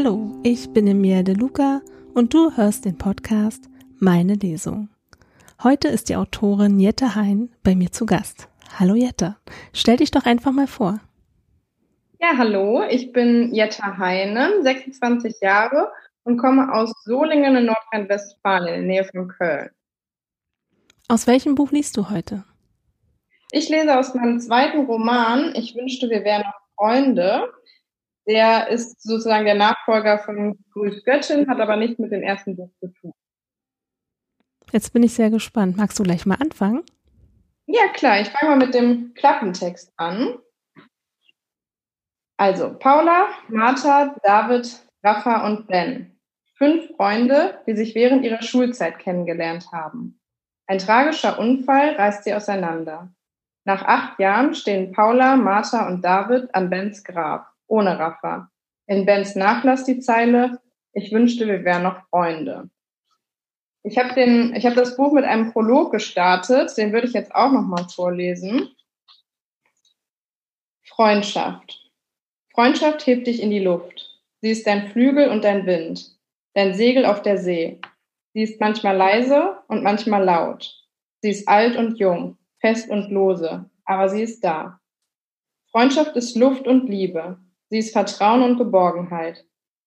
Hallo, ich bin Emilia De Luca und du hörst den Podcast Meine Lesung. Heute ist die Autorin Jette Hein bei mir zu Gast. Hallo Jette, stell dich doch einfach mal vor. Ja, hallo, ich bin Jette Heine, 26 Jahre und komme aus Solingen in Nordrhein-Westfalen in der Nähe von Köln. Aus welchem Buch liest du heute? Ich lese aus meinem zweiten Roman Ich wünschte, wir wären noch Freunde. Der ist sozusagen der Nachfolger von Grüß Göttin, hat aber nichts mit dem ersten Buch zu tun. Jetzt bin ich sehr gespannt. Magst du gleich mal anfangen? Ja, klar. Ich fange mal mit dem Klappentext an. Also, Paula, Martha, David, Rafa und Ben. Fünf Freunde, die sich während ihrer Schulzeit kennengelernt haben. Ein tragischer Unfall reißt sie auseinander. Nach acht Jahren stehen Paula, Martha und David an Bens Grab, ohne Rafa. In Bens Nachlass die Zeile, ich wünschte, wir wären noch Freunde. Ich habe den, ich habe das Buch mit einem Prolog gestartet, den würde ich jetzt auch noch mal vorlesen. Freundschaft. Freundschaft hebt dich in die Luft. Sie ist dein Flügel und dein Wind, dein Segel auf der See. Sie ist manchmal leise und manchmal laut. Sie ist alt und jung, fest und lose, aber sie ist da. Freundschaft ist Luft und Liebe. Sie ist Vertrauen und Geborgenheit.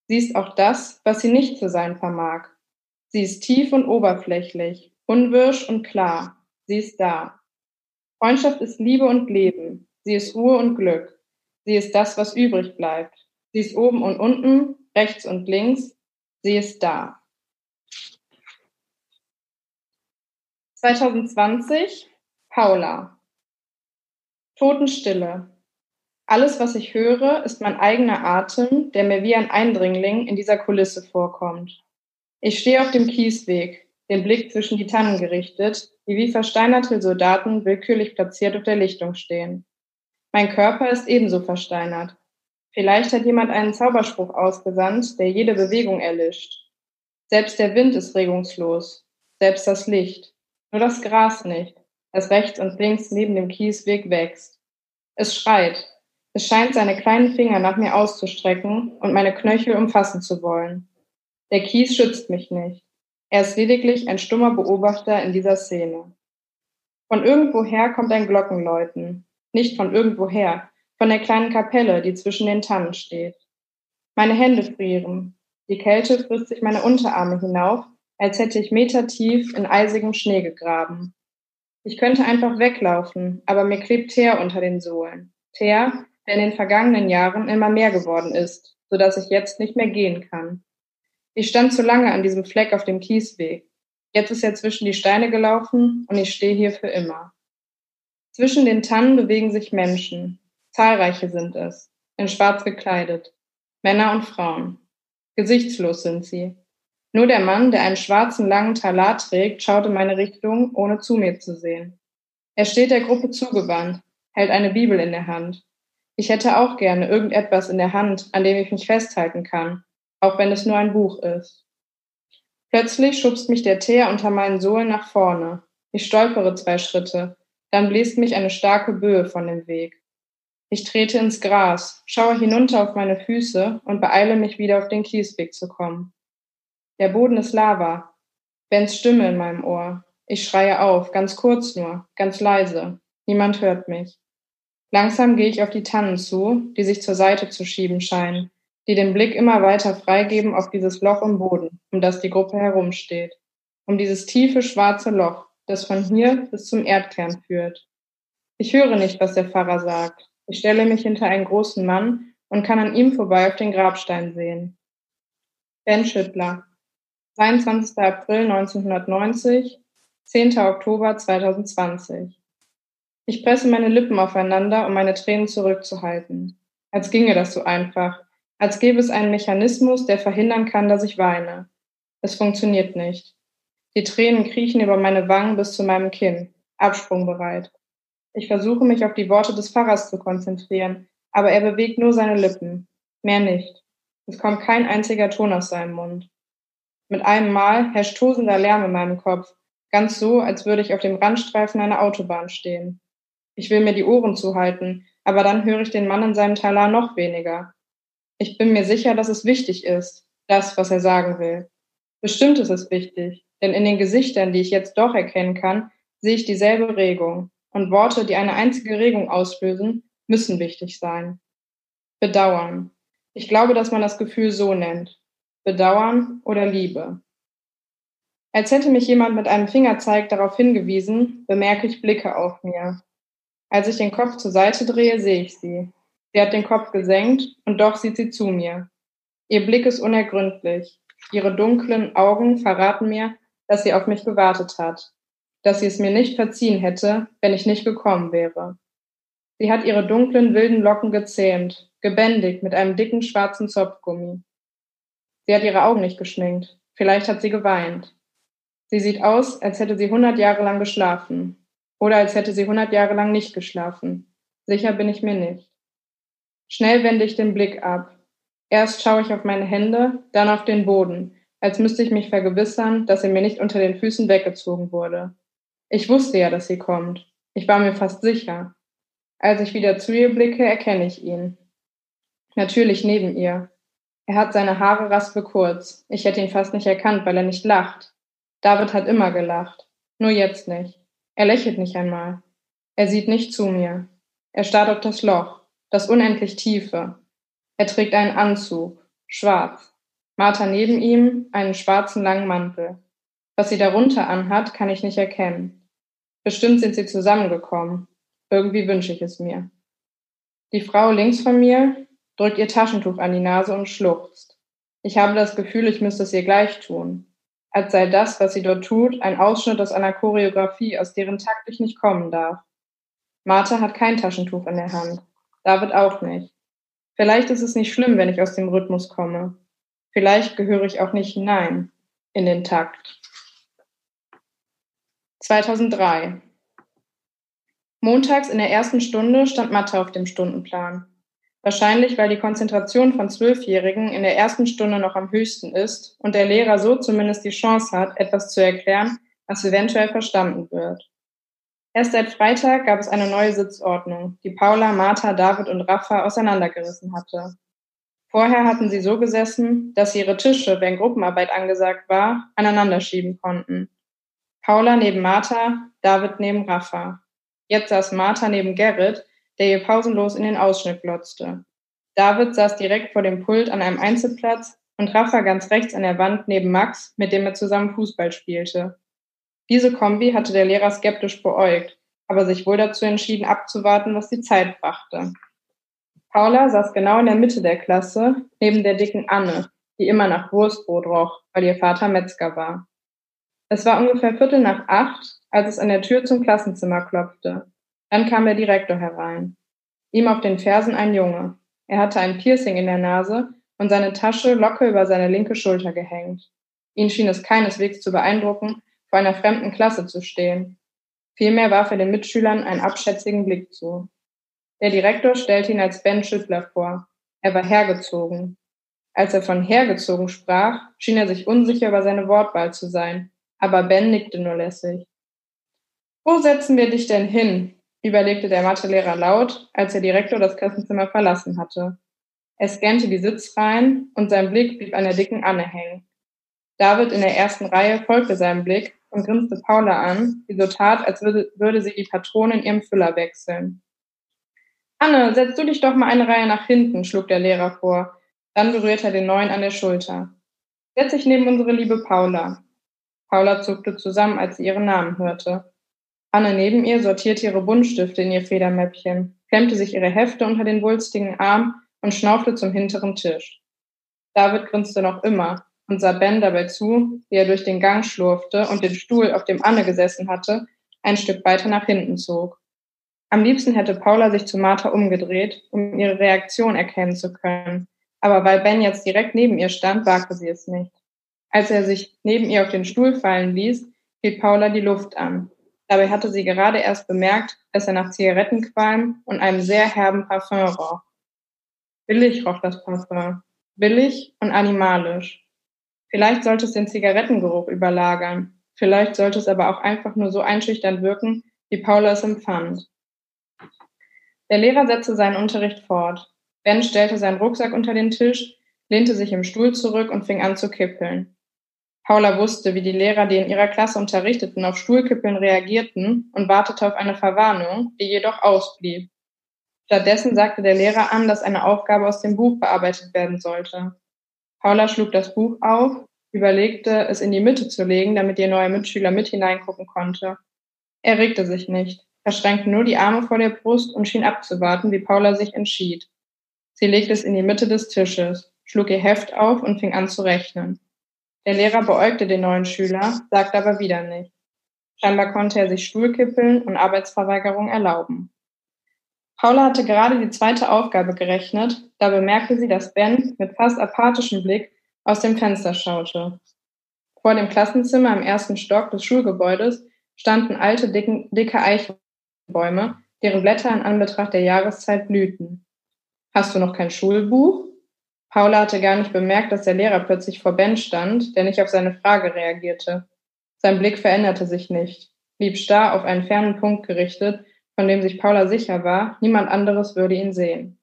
Sie ist auch das, was sie nicht zu sein vermag. Sie ist tief und oberflächlich, unwirsch und klar. Sie ist da. Freundschaft ist Liebe und Leben. Sie ist Ruhe und Glück. Sie ist das, was übrig bleibt. Sie ist oben und unten, rechts und links. Sie ist da. 2020 Paula. Totenstille. Alles, was ich höre, ist mein eigener Atem, der mir wie ein Eindringling in dieser Kulisse vorkommt. Ich stehe auf dem Kiesweg, den Blick zwischen die Tannen gerichtet, die wie versteinerte Soldaten willkürlich platziert auf der Lichtung stehen. Mein Körper ist ebenso versteinert. Vielleicht hat jemand einen Zauberspruch ausgesandt, der jede Bewegung erlischt. Selbst der Wind ist regungslos, selbst das Licht, nur das Gras nicht das rechts und links neben dem Kiesweg wächst. Es schreit. Es scheint seine kleinen Finger nach mir auszustrecken und meine Knöchel umfassen zu wollen. Der Kies schützt mich nicht. Er ist lediglich ein stummer Beobachter in dieser Szene. Von irgendwoher kommt ein Glockenläuten. Nicht von irgendwoher, von der kleinen Kapelle, die zwischen den Tannen steht. Meine Hände frieren. Die Kälte frisst sich meine Unterarme hinauf, als hätte ich metertief in eisigem Schnee gegraben. Ich könnte einfach weglaufen, aber mir klebt Teer unter den Sohlen. Teer, der in den vergangenen Jahren immer mehr geworden ist, so dass ich jetzt nicht mehr gehen kann. Ich stand zu lange an diesem Fleck auf dem Kiesweg. Jetzt ist er zwischen die Steine gelaufen und ich stehe hier für immer. Zwischen den Tannen bewegen sich Menschen. Zahlreiche sind es, in schwarz gekleidet. Männer und Frauen. Gesichtslos sind sie. Nur der Mann, der einen schwarzen langen Talar trägt, schaut in meine Richtung, ohne zu mir zu sehen. Er steht der Gruppe zugewandt, hält eine Bibel in der Hand. Ich hätte auch gerne irgendetwas in der Hand, an dem ich mich festhalten kann, auch wenn es nur ein Buch ist. Plötzlich schubst mich der Teer unter meinen Sohlen nach vorne. Ich stolpere zwei Schritte, dann bläst mich eine starke Böe von dem Weg. Ich trete ins Gras, schaue hinunter auf meine Füße und beeile mich wieder auf den Kiesweg zu kommen. Der Boden ist Lava. Bens Stimme in meinem Ohr. Ich schreie auf, ganz kurz nur, ganz leise. Niemand hört mich. Langsam gehe ich auf die Tannen zu, die sich zur Seite zu schieben scheinen, die den Blick immer weiter freigeben auf dieses Loch im Boden, um das die Gruppe herumsteht. Um dieses tiefe schwarze Loch, das von hier bis zum Erdkern führt. Ich höre nicht, was der Pfarrer sagt. Ich stelle mich hinter einen großen Mann und kann an ihm vorbei auf den Grabstein sehen. Ben Schüttler, 22. April 1990, 10. Oktober 2020. Ich presse meine Lippen aufeinander, um meine Tränen zurückzuhalten. Als ginge das so einfach, als gäbe es einen Mechanismus, der verhindern kann, dass ich weine. Es funktioniert nicht. Die Tränen kriechen über meine Wangen bis zu meinem Kinn, absprungbereit. Ich versuche mich auf die Worte des Pfarrers zu konzentrieren, aber er bewegt nur seine Lippen, mehr nicht. Es kommt kein einziger Ton aus seinem Mund. Mit einem Mal herrscht tosender Lärm in meinem Kopf, ganz so, als würde ich auf dem Randstreifen einer Autobahn stehen. Ich will mir die Ohren zuhalten, aber dann höre ich den Mann in seinem Talar noch weniger. Ich bin mir sicher, dass es wichtig ist, das, was er sagen will. Bestimmt ist es wichtig, denn in den Gesichtern, die ich jetzt doch erkennen kann, sehe ich dieselbe Regung. Und Worte, die eine einzige Regung auslösen, müssen wichtig sein. Bedauern. Ich glaube, dass man das Gefühl so nennt. Bedauern oder Liebe. Als hätte mich jemand mit einem Fingerzeig darauf hingewiesen, bemerke ich Blicke auf mir. Als ich den Kopf zur Seite drehe, sehe ich sie. Sie hat den Kopf gesenkt und doch sieht sie zu mir. Ihr Blick ist unergründlich. Ihre dunklen Augen verraten mir, dass sie auf mich gewartet hat, dass sie es mir nicht verziehen hätte, wenn ich nicht gekommen wäre. Sie hat ihre dunklen, wilden Locken gezähmt, gebändigt mit einem dicken schwarzen Zopfgummi. Sie hat ihre Augen nicht geschminkt. Vielleicht hat sie geweint. Sie sieht aus, als hätte sie hundert Jahre lang geschlafen. Oder als hätte sie hundert Jahre lang nicht geschlafen. Sicher bin ich mir nicht. Schnell wende ich den Blick ab. Erst schaue ich auf meine Hände, dann auf den Boden, als müsste ich mich vergewissern, dass er mir nicht unter den Füßen weggezogen wurde. Ich wusste ja, dass sie kommt. Ich war mir fast sicher. Als ich wieder zu ihr blicke, erkenne ich ihn. Natürlich neben ihr. Er hat seine Haare raspelkurz. Ich hätte ihn fast nicht erkannt, weil er nicht lacht. David hat immer gelacht. Nur jetzt nicht. Er lächelt nicht einmal. Er sieht nicht zu mir. Er starrt auf das Loch, das unendlich tiefe. Er trägt einen Anzug, schwarz. Martha neben ihm einen schwarzen langen Mantel. Was sie darunter anhat, kann ich nicht erkennen. Bestimmt sind sie zusammengekommen. Irgendwie wünsche ich es mir. Die Frau links von mir drückt ihr Taschentuch an die Nase und schluchzt. Ich habe das Gefühl, ich müsste es ihr gleich tun als sei das, was sie dort tut, ein Ausschnitt aus einer Choreografie, aus deren Takt ich nicht kommen darf. Martha hat kein Taschentuch in der Hand. David auch nicht. Vielleicht ist es nicht schlimm, wenn ich aus dem Rhythmus komme. Vielleicht gehöre ich auch nicht hinein in den Takt. 2003. Montags in der ersten Stunde stand Mathe auf dem Stundenplan. Wahrscheinlich, weil die Konzentration von Zwölfjährigen in der ersten Stunde noch am höchsten ist und der Lehrer so zumindest die Chance hat, etwas zu erklären, was eventuell verstanden wird. Erst seit Freitag gab es eine neue Sitzordnung, die Paula, Martha, David und Rafa auseinandergerissen hatte. Vorher hatten sie so gesessen, dass sie ihre Tische, wenn Gruppenarbeit angesagt war, aneinander schieben konnten. Paula neben Martha, David neben Rafa. Jetzt saß Martha neben Gerrit, der ihr pausenlos in den Ausschnitt glotzte. David saß direkt vor dem Pult an einem Einzelplatz und Rafa ganz rechts an der Wand neben Max, mit dem er zusammen Fußball spielte. Diese Kombi hatte der Lehrer skeptisch beäugt, aber sich wohl dazu entschieden, abzuwarten, was die Zeit brachte. Paula saß genau in der Mitte der Klasse, neben der dicken Anne, die immer nach Wurstbrot roch, weil ihr Vater Metzger war. Es war ungefähr Viertel nach acht, als es an der Tür zum Klassenzimmer klopfte. Dann kam der Direktor herein. Ihm auf den Fersen ein Junge. Er hatte ein Piercing in der Nase und seine Tasche locker über seine linke Schulter gehängt. Ihn schien es keineswegs zu beeindrucken, vor einer fremden Klasse zu stehen. Vielmehr warf er den Mitschülern einen abschätzigen Blick zu. Der Direktor stellte ihn als Ben Schüttler vor. Er war hergezogen. Als er von hergezogen sprach, schien er sich unsicher über seine Wortwahl zu sein, aber Ben nickte nur lässig. Wo setzen wir dich denn hin? Überlegte der Mathelehrer laut, als der Direktor das Klassenzimmer verlassen hatte. Er scannte die Sitzreihen und sein Blick blieb an der dicken Anne hängen. David in der ersten Reihe folgte seinem Blick und grinste Paula an, die so tat, als würde, würde sie die Patrone in ihrem Füller wechseln. Anne, setz du dich doch mal eine Reihe nach hinten, schlug der Lehrer vor. Dann berührte er den Neuen an der Schulter. Setz dich neben unsere liebe Paula. Paula zuckte zusammen, als sie ihren Namen hörte. Anne neben ihr sortierte ihre Buntstifte in ihr Federmäppchen, klemmte sich ihre Hefte unter den wulstigen Arm und schnaufte zum hinteren Tisch. David grinste noch immer und sah Ben dabei zu, wie er durch den Gang schlurfte und den Stuhl, auf dem Anne gesessen hatte, ein Stück weiter nach hinten zog. Am liebsten hätte Paula sich zu Martha umgedreht, um ihre Reaktion erkennen zu können. Aber weil Ben jetzt direkt neben ihr stand, wagte sie es nicht. Als er sich neben ihr auf den Stuhl fallen ließ, hielt Paula die Luft an. Dabei hatte sie gerade erst bemerkt, dass er nach Zigarettenqualm und einem sehr herben Parfum roch. Billig roch das Parfum. Billig und animalisch. Vielleicht sollte es den Zigarettengeruch überlagern. Vielleicht sollte es aber auch einfach nur so einschüchternd wirken, wie Paula es empfand. Der Lehrer setzte seinen Unterricht fort. Ben stellte seinen Rucksack unter den Tisch, lehnte sich im Stuhl zurück und fing an zu kippeln. Paula wusste, wie die Lehrer, die in ihrer Klasse unterrichteten, auf Stuhlkippeln reagierten und wartete auf eine Verwarnung, die jedoch ausblieb. Stattdessen sagte der Lehrer an, dass eine Aufgabe aus dem Buch bearbeitet werden sollte. Paula schlug das Buch auf, überlegte, es in die Mitte zu legen, damit ihr neuer Mitschüler mit hineingucken konnte. Er regte sich nicht. Er schränkte nur die Arme vor der Brust und schien abzuwarten, wie Paula sich entschied. Sie legte es in die Mitte des Tisches, schlug ihr Heft auf und fing an zu rechnen. Der Lehrer beäugte den neuen Schüler, sagte aber wieder nichts. Scheinbar konnte er sich Stuhlkippeln und Arbeitsverweigerung erlauben. Paula hatte gerade die zweite Aufgabe gerechnet, da bemerkte sie, dass Ben mit fast apathischem Blick aus dem Fenster schaute. Vor dem Klassenzimmer im ersten Stock des Schulgebäudes standen alte, dicken, dicke Eichenbäume, deren Blätter in Anbetracht der Jahreszeit blühten. Hast du noch kein Schulbuch? Paula hatte gar nicht bemerkt, dass der Lehrer plötzlich vor Ben stand, der nicht auf seine Frage reagierte. Sein Blick veränderte sich nicht, blieb starr auf einen fernen Punkt gerichtet, von dem sich Paula sicher war, niemand anderes würde ihn sehen.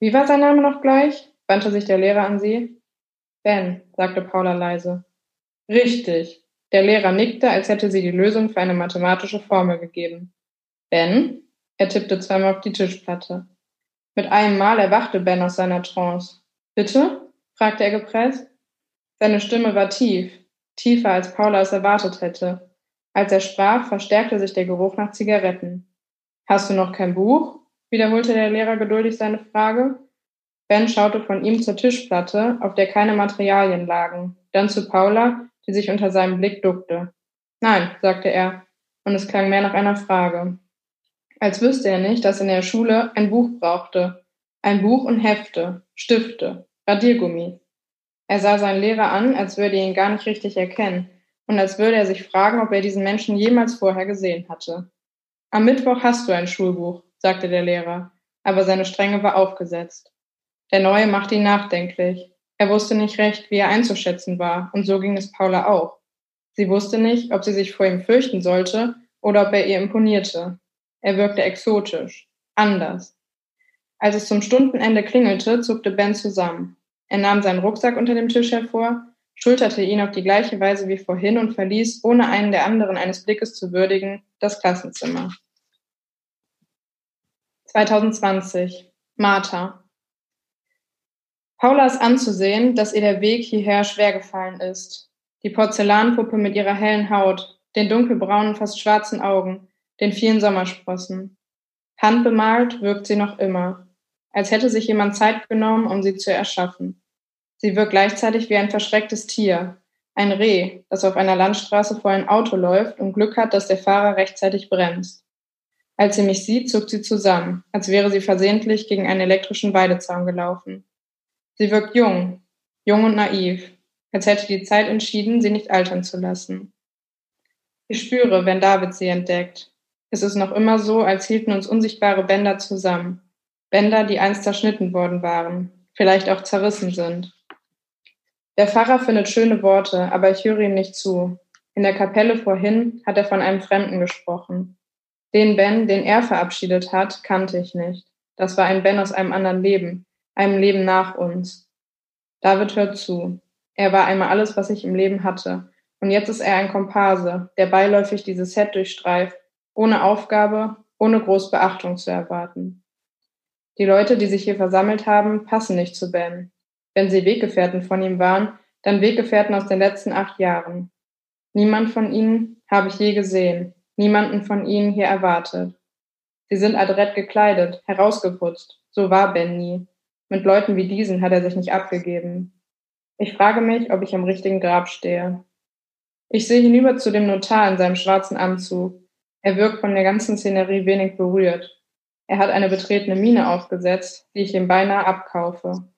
Wie war sein Name noch gleich? wandte sich der Lehrer an sie. Ben, sagte Paula leise. Richtig. Der Lehrer nickte, als hätte sie die Lösung für eine mathematische Formel gegeben. Ben? Er tippte zweimal auf die Tischplatte. Mit einem Mal erwachte Ben aus seiner Trance. Bitte? fragte er gepresst. Seine Stimme war tief, tiefer als Paula es erwartet hätte. Als er sprach, verstärkte sich der Geruch nach Zigaretten. Hast du noch kein Buch? wiederholte der Lehrer geduldig seine Frage. Ben schaute von ihm zur Tischplatte, auf der keine Materialien lagen, dann zu Paula, die sich unter seinem Blick duckte. Nein, sagte er, und es klang mehr nach einer Frage als wüsste er nicht, dass er in der Schule ein Buch brauchte. Ein Buch und Hefte, Stifte, Radiergummi. Er sah seinen Lehrer an, als würde er ihn gar nicht richtig erkennen und als würde er sich fragen, ob er diesen Menschen jemals vorher gesehen hatte. Am Mittwoch hast du ein Schulbuch, sagte der Lehrer, aber seine Strenge war aufgesetzt. Der Neue machte ihn nachdenklich. Er wusste nicht recht, wie er einzuschätzen war, und so ging es Paula auch. Sie wusste nicht, ob sie sich vor ihm fürchten sollte oder ob er ihr imponierte. Er wirkte exotisch, anders. Als es zum Stundenende klingelte, zuckte Ben zusammen. Er nahm seinen Rucksack unter dem Tisch hervor, schulterte ihn auf die gleiche Weise wie vorhin und verließ, ohne einen der anderen eines Blickes zu würdigen, das Klassenzimmer. 2020. Martha. Paula ist anzusehen, dass ihr der Weg hierher schwer gefallen ist. Die Porzellanpuppe mit ihrer hellen Haut, den dunkelbraunen, fast schwarzen Augen, den vielen Sommersprossen. Handbemalt wirkt sie noch immer, als hätte sich jemand Zeit genommen, um sie zu erschaffen. Sie wirkt gleichzeitig wie ein verschrecktes Tier, ein Reh, das auf einer Landstraße vor ein Auto läuft und Glück hat, dass der Fahrer rechtzeitig bremst. Als sie mich sieht, zuckt sie zusammen, als wäre sie versehentlich gegen einen elektrischen Weidezaun gelaufen. Sie wirkt jung, jung und naiv, als hätte die Zeit entschieden, sie nicht altern zu lassen. Ich spüre, wenn David sie entdeckt, es ist noch immer so, als hielten uns unsichtbare Bänder zusammen. Bänder, die einst zerschnitten worden waren, vielleicht auch zerrissen sind. Der Pfarrer findet schöne Worte, aber ich höre ihm nicht zu. In der Kapelle vorhin hat er von einem Fremden gesprochen. Den Ben, den er verabschiedet hat, kannte ich nicht. Das war ein Ben aus einem anderen Leben, einem Leben nach uns. David hört zu. Er war einmal alles, was ich im Leben hatte. Und jetzt ist er ein Komparse, der beiläufig dieses Set durchstreift ohne Aufgabe, ohne groß Beachtung zu erwarten. Die Leute, die sich hier versammelt haben, passen nicht zu Ben. Wenn sie Weggefährten von ihm waren, dann Weggefährten aus den letzten acht Jahren. Niemand von ihnen habe ich je gesehen, niemanden von ihnen hier erwartet. Sie sind adrett gekleidet, herausgeputzt, so war Ben nie. Mit Leuten wie diesen hat er sich nicht abgegeben. Ich frage mich, ob ich am richtigen Grab stehe. Ich sehe hinüber zu dem Notar in seinem schwarzen Anzug, er wirkt von der ganzen Szenerie wenig berührt. Er hat eine betretene Miene aufgesetzt, die ich ihm beinahe abkaufe.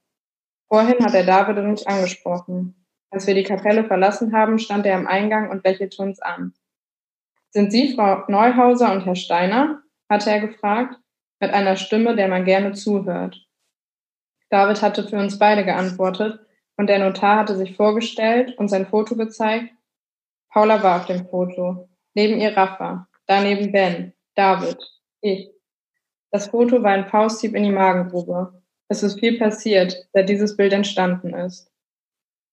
Vorhin hat er David und mich angesprochen. Als wir die Kapelle verlassen haben, stand er am Eingang und lächelte uns an. Sind Sie Frau Neuhauser und Herr Steiner? hatte er gefragt, mit einer Stimme, der man gerne zuhört. David hatte für uns beide geantwortet und der Notar hatte sich vorgestellt und sein Foto gezeigt. Paula war auf dem Foto, neben ihr Rafa, Daneben Ben, David, ich. Das Foto war ein Fausthieb in die Magengrube. Es ist viel passiert, seit dieses Bild entstanden ist.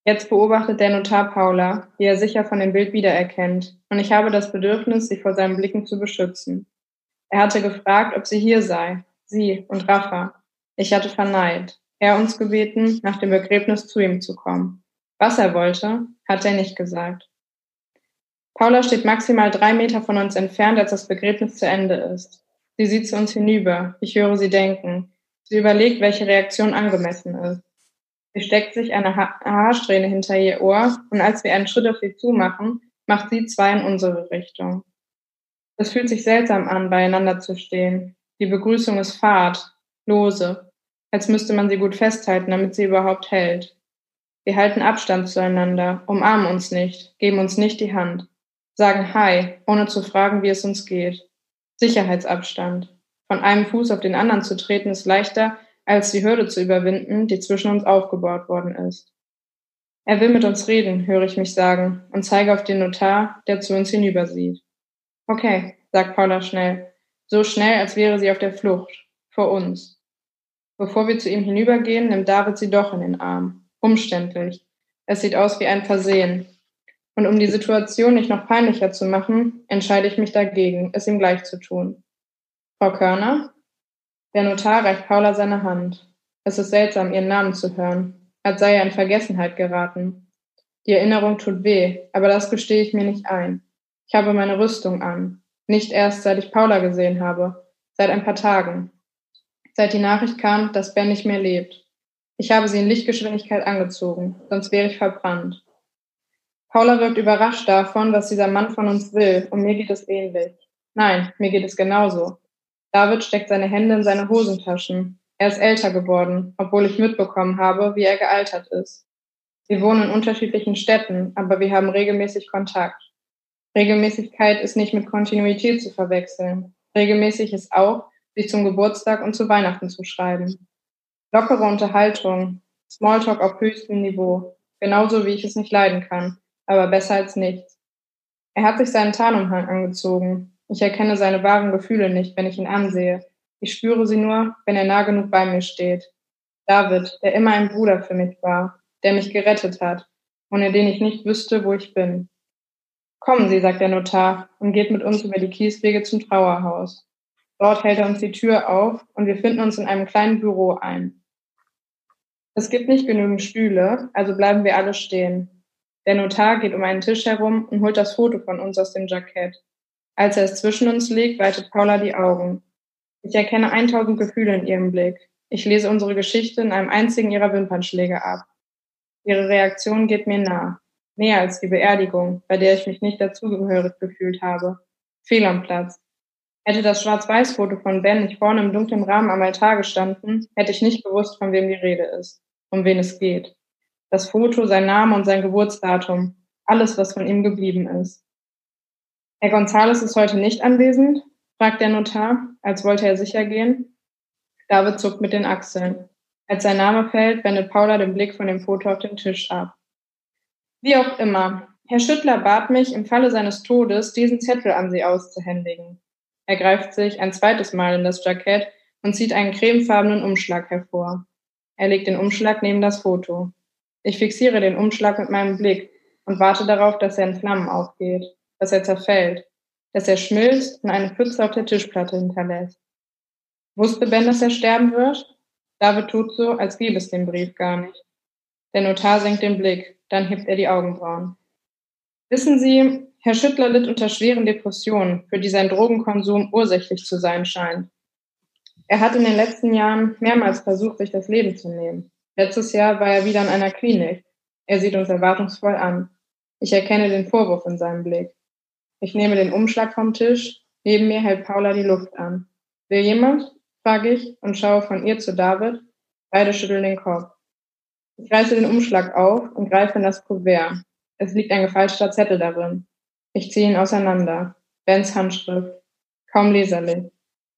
Jetzt beobachtet der Notar Paula, wie er sicher von dem Bild wiedererkennt, und ich habe das Bedürfnis, sie vor seinen Blicken zu beschützen. Er hatte gefragt, ob sie hier sei, sie und Rafa. Ich hatte verneint. Er uns gebeten, nach dem Begräbnis zu ihm zu kommen. Was er wollte, hat er nicht gesagt. Paula steht maximal drei Meter von uns entfernt, als das Begräbnis zu Ende ist. Sie sieht zu uns hinüber. Ich höre sie denken. Sie überlegt, welche Reaktion angemessen ist. Sie steckt sich eine ha Haarsträhne hinter ihr Ohr und als wir einen Schritt auf sie zumachen, macht sie zwei in unsere Richtung. Es fühlt sich seltsam an, beieinander zu stehen. Die Begrüßung ist fad, lose, als müsste man sie gut festhalten, damit sie überhaupt hält. Wir halten Abstand zueinander, umarmen uns nicht, geben uns nicht die Hand, sagen Hi, ohne zu fragen, wie es uns geht. Sicherheitsabstand. Von einem Fuß auf den anderen zu treten ist leichter, als die Hürde zu überwinden, die zwischen uns aufgebaut worden ist. Er will mit uns reden, höre ich mich sagen, und zeige auf den Notar, der zu uns hinübersieht. Okay, sagt Paula schnell, so schnell, als wäre sie auf der Flucht, vor uns. Bevor wir zu ihm hinübergehen, nimmt David sie doch in den Arm. Umständlich. Es sieht aus wie ein Versehen. Und um die Situation nicht noch peinlicher zu machen, entscheide ich mich dagegen, es ihm gleich zu tun. Frau Körner? Der Notar reicht Paula seine Hand. Es ist seltsam, ihren Namen zu hören, als sei er in Vergessenheit geraten. Die Erinnerung tut weh, aber das gestehe ich mir nicht ein. Ich habe meine Rüstung an. Nicht erst, seit ich Paula gesehen habe. Seit ein paar Tagen. Seit die Nachricht kam, dass Ben nicht mehr lebt. Ich habe sie in Lichtgeschwindigkeit angezogen, sonst wäre ich verbrannt. Paula wirkt überrascht davon, was dieser Mann von uns will, und mir geht es ähnlich. Nein, mir geht es genauso. David steckt seine Hände in seine Hosentaschen. Er ist älter geworden, obwohl ich mitbekommen habe, wie er gealtert ist. Wir wohnen in unterschiedlichen Städten, aber wir haben regelmäßig Kontakt. Regelmäßigkeit ist nicht mit Kontinuität zu verwechseln. Regelmäßig ist auch, sich zum Geburtstag und zu Weihnachten zu schreiben. Lockere Unterhaltung, Smalltalk auf höchstem Niveau, genauso wie ich es nicht leiden kann, aber besser als nichts. Er hat sich seinen Tarnumhang angezogen, ich erkenne seine wahren Gefühle nicht, wenn ich ihn ansehe. Ich spüre sie nur, wenn er nah genug bei mir steht. David, der immer ein Bruder für mich war, der mich gerettet hat, ohne den ich nicht wüsste, wo ich bin. Kommen Sie, sagt der Notar und geht mit uns über die Kieswege zum Trauerhaus. Dort hält er uns die Tür auf und wir finden uns in einem kleinen Büro ein. Es gibt nicht genügend Stühle, also bleiben wir alle stehen. Der Notar geht um einen Tisch herum und holt das Foto von uns aus dem Jackett. Als er es zwischen uns legt, weitet Paula die Augen. Ich erkenne 1000 Gefühle in ihrem Blick. Ich lese unsere Geschichte in einem einzigen ihrer Wimpernschläge ab. Ihre Reaktion geht mir nah. Näher als die Beerdigung, bei der ich mich nicht dazugehörig gefühlt habe. Fehl am Platz. Hätte das Schwarz-Weiß-Foto von Ben nicht vorne im dunklen Rahmen am Altar gestanden, hätte ich nicht gewusst, von wem die Rede ist, um wen es geht. Das Foto, sein Name und sein Geburtsdatum, alles, was von ihm geblieben ist. Herr Gonzales ist heute nicht anwesend, fragt der Notar, als wollte er sicher gehen. David zuckt mit den Achseln. Als sein Name fällt, wendet Paula den Blick von dem Foto auf den Tisch ab. Wie auch immer, Herr Schüttler bat mich, im Falle seines Todes diesen Zettel an Sie auszuhändigen. Er greift sich ein zweites Mal in das Jackett und zieht einen cremefarbenen Umschlag hervor. Er legt den Umschlag neben das Foto. Ich fixiere den Umschlag mit meinem Blick und warte darauf, dass er in Flammen aufgeht dass er zerfällt, dass er schmilzt und eine Pfütze auf der Tischplatte hinterlässt. Wusste Ben, dass er sterben wird? David tut so, als gäbe es den Brief gar nicht. Der Notar senkt den Blick, dann hebt er die Augenbrauen. Wissen Sie, Herr Schüttler litt unter schweren Depressionen, für die sein Drogenkonsum ursächlich zu sein scheint. Er hat in den letzten Jahren mehrmals versucht, sich das Leben zu nehmen. Letztes Jahr war er wieder in einer Klinik. Er sieht uns erwartungsvoll an. Ich erkenne den Vorwurf in seinem Blick. Ich nehme den Umschlag vom Tisch. Neben mir hält Paula die Luft an. Will jemand? frage ich und schaue von ihr zu David. Beide schütteln den Kopf. Ich reiße den Umschlag auf und greife in das Kuvert. Es liegt ein gefalschter Zettel darin. Ich ziehe ihn auseinander. Bens Handschrift. Kaum leserlich.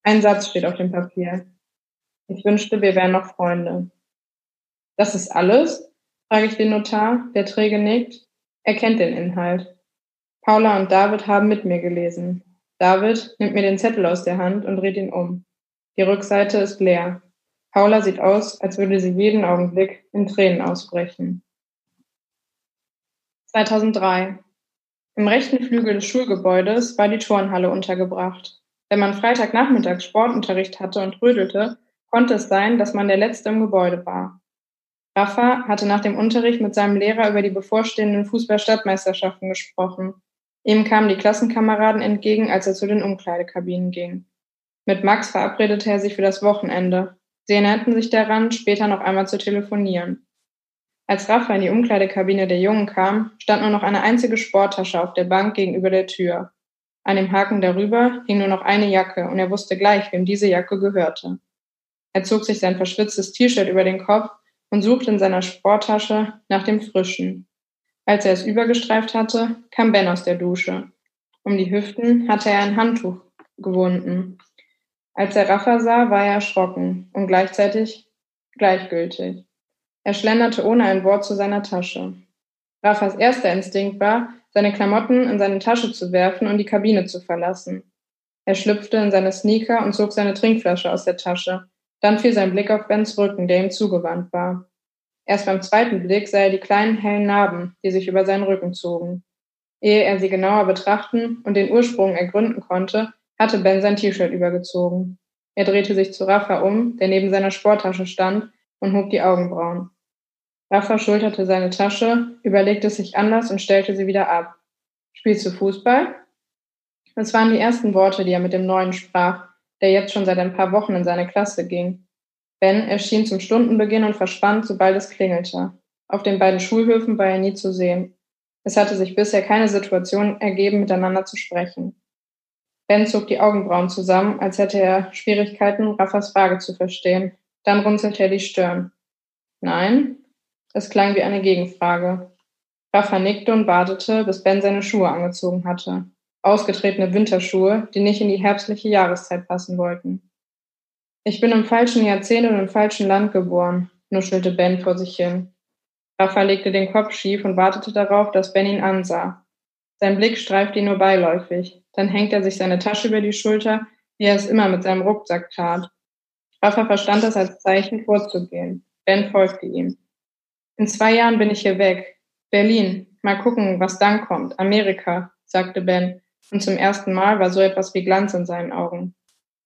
Ein Satz steht auf dem Papier. Ich wünschte, wir wären noch Freunde. Das ist alles? frage ich den Notar, der träge nickt. Er kennt den Inhalt. Paula und David haben mit mir gelesen. David nimmt mir den Zettel aus der Hand und dreht ihn um. Die Rückseite ist leer. Paula sieht aus, als würde sie jeden Augenblick in Tränen ausbrechen. 2003. Im rechten Flügel des Schulgebäudes war die Turnhalle untergebracht. Wenn man Freitagnachmittags Sportunterricht hatte und rödelte, konnte es sein, dass man der Letzte im Gebäude war. Rafa hatte nach dem Unterricht mit seinem Lehrer über die bevorstehenden Fußball-Stadtmeisterschaften gesprochen. Ihm kamen die Klassenkameraden entgegen, als er zu den Umkleidekabinen ging. Mit Max verabredete er sich für das Wochenende. Sie erinnerten sich daran, später noch einmal zu telefonieren. Als Rafa in die Umkleidekabine der Jungen kam, stand nur noch eine einzige Sporttasche auf der Bank gegenüber der Tür. An dem Haken darüber hing nur noch eine Jacke und er wusste gleich, wem diese Jacke gehörte. Er zog sich sein verschwitztes T-Shirt über den Kopf und suchte in seiner Sporttasche nach dem Frischen. Als er es übergestreift hatte, kam Ben aus der Dusche. Um die Hüften hatte er ein Handtuch gewunden. Als er Rafa sah, war er erschrocken und gleichzeitig gleichgültig. Er schlenderte ohne ein Wort zu seiner Tasche. Rafas erster Instinkt war, seine Klamotten in seine Tasche zu werfen und die Kabine zu verlassen. Er schlüpfte in seine Sneaker und zog seine Trinkflasche aus der Tasche, dann fiel sein Blick auf Bens Rücken, der ihm zugewandt war. Erst beim zweiten Blick sah er die kleinen hellen Narben, die sich über seinen Rücken zogen. Ehe er sie genauer betrachten und den Ursprung ergründen konnte, hatte Ben sein T-Shirt übergezogen. Er drehte sich zu Rafa um, der neben seiner Sporttasche stand, und hob die Augenbrauen. Rafa schulterte seine Tasche, überlegte sich anders und stellte sie wieder ab. Spielst du Fußball? Es waren die ersten Worte, die er mit dem Neuen sprach, der jetzt schon seit ein paar Wochen in seine Klasse ging. Ben erschien zum Stundenbeginn und verschwand, sobald es klingelte. Auf den beiden Schulhöfen war er nie zu sehen. Es hatte sich bisher keine Situation ergeben, miteinander zu sprechen. Ben zog die Augenbrauen zusammen, als hätte er Schwierigkeiten, Raffas Frage zu verstehen. Dann runzelte er die Stirn. Nein? Es klang wie eine Gegenfrage. Raffa nickte und wartete, bis Ben seine Schuhe angezogen hatte ausgetretene Winterschuhe, die nicht in die herbstliche Jahreszeit passen wollten. Ich bin im falschen Jahrzehnt und im falschen Land geboren, nuschelte Ben vor sich hin. Rafa legte den Kopf schief und wartete darauf, dass Ben ihn ansah. Sein Blick streifte ihn nur beiläufig. Dann hängte er sich seine Tasche über die Schulter, wie er es immer mit seinem Rucksack tat. Rafa verstand das als Zeichen, vorzugehen. Ben folgte ihm. In zwei Jahren bin ich hier weg. Berlin. Mal gucken, was dann kommt. Amerika, sagte Ben und zum ersten Mal war so etwas wie Glanz in seinen Augen.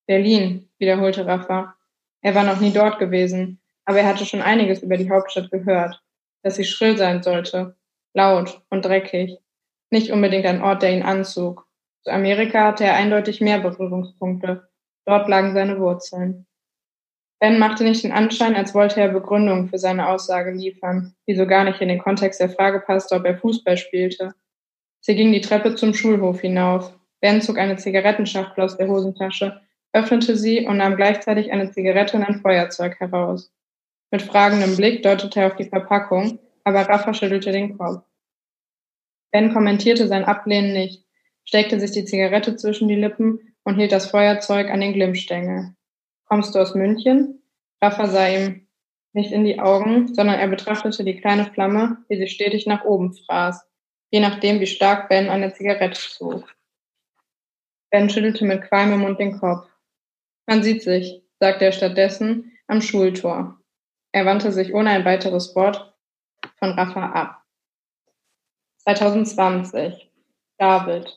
Berlin, wiederholte Rafa. Er war noch nie dort gewesen, aber er hatte schon einiges über die Hauptstadt gehört, dass sie schrill sein sollte, laut und dreckig. Nicht unbedingt ein Ort, der ihn anzog. Zu Amerika hatte er eindeutig mehr Berührungspunkte. Dort lagen seine Wurzeln. Ben machte nicht den Anschein, als wollte er Begründungen für seine Aussage liefern, die so gar nicht in den Kontext der Frage passte, ob er Fußball spielte. Sie ging die Treppe zum Schulhof hinauf. Ben zog eine Zigarettenschachtel aus der Hosentasche, öffnete sie und nahm gleichzeitig eine Zigarette und ein Feuerzeug heraus. Mit fragendem Blick deutete er auf die Verpackung, aber Rafa schüttelte den Kopf. Ben kommentierte sein Ablehnen nicht, steckte sich die Zigarette zwischen die Lippen und hielt das Feuerzeug an den Glimmstängel. Kommst du aus München? Rafa sah ihm nicht in die Augen, sondern er betrachtete die kleine Flamme, die sich stetig nach oben fraß je nachdem, wie stark Ben eine Zigarette zog. Ben schüttelte mit Qualm im Mund den Kopf. Man sieht sich, sagte er stattdessen am Schultor. Er wandte sich ohne ein weiteres Wort von Rafa ab. 2020. David.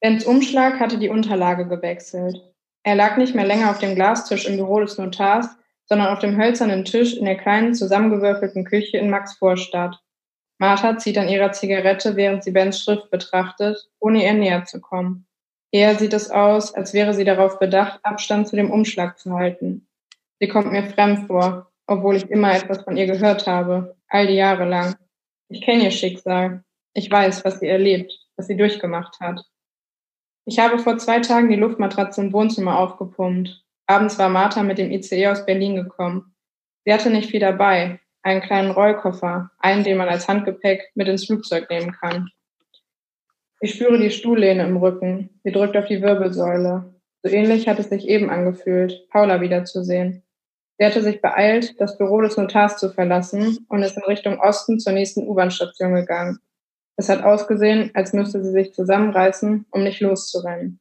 Bens Umschlag hatte die Unterlage gewechselt. Er lag nicht mehr länger auf dem Glastisch im Büro des Notars, sondern auf dem hölzernen Tisch in der kleinen zusammengewürfelten Küche in Max Vorstadt. Martha zieht an ihrer Zigarette, während sie Bens Schrift betrachtet, ohne ihr näher zu kommen. Eher sieht es aus, als wäre sie darauf bedacht, Abstand zu dem Umschlag zu halten. Sie kommt mir fremd vor, obwohl ich immer etwas von ihr gehört habe, all die Jahre lang. Ich kenne ihr Schicksal. Ich weiß, was sie erlebt, was sie durchgemacht hat. Ich habe vor zwei Tagen die Luftmatratze im Wohnzimmer aufgepumpt. Abends war Martha mit dem ICE aus Berlin gekommen. Sie hatte nicht viel dabei, einen kleinen Rollkoffer, einen, den man als Handgepäck mit ins Flugzeug nehmen kann. Ich spüre die Stuhllehne im Rücken. Sie drückt auf die Wirbelsäule. So ähnlich hat es sich eben angefühlt, Paula wiederzusehen. Sie hatte sich beeilt, das Büro des Notars zu verlassen und ist in Richtung Osten zur nächsten U-Bahn-Station gegangen. Es hat ausgesehen, als müsste sie sich zusammenreißen, um nicht loszurennen.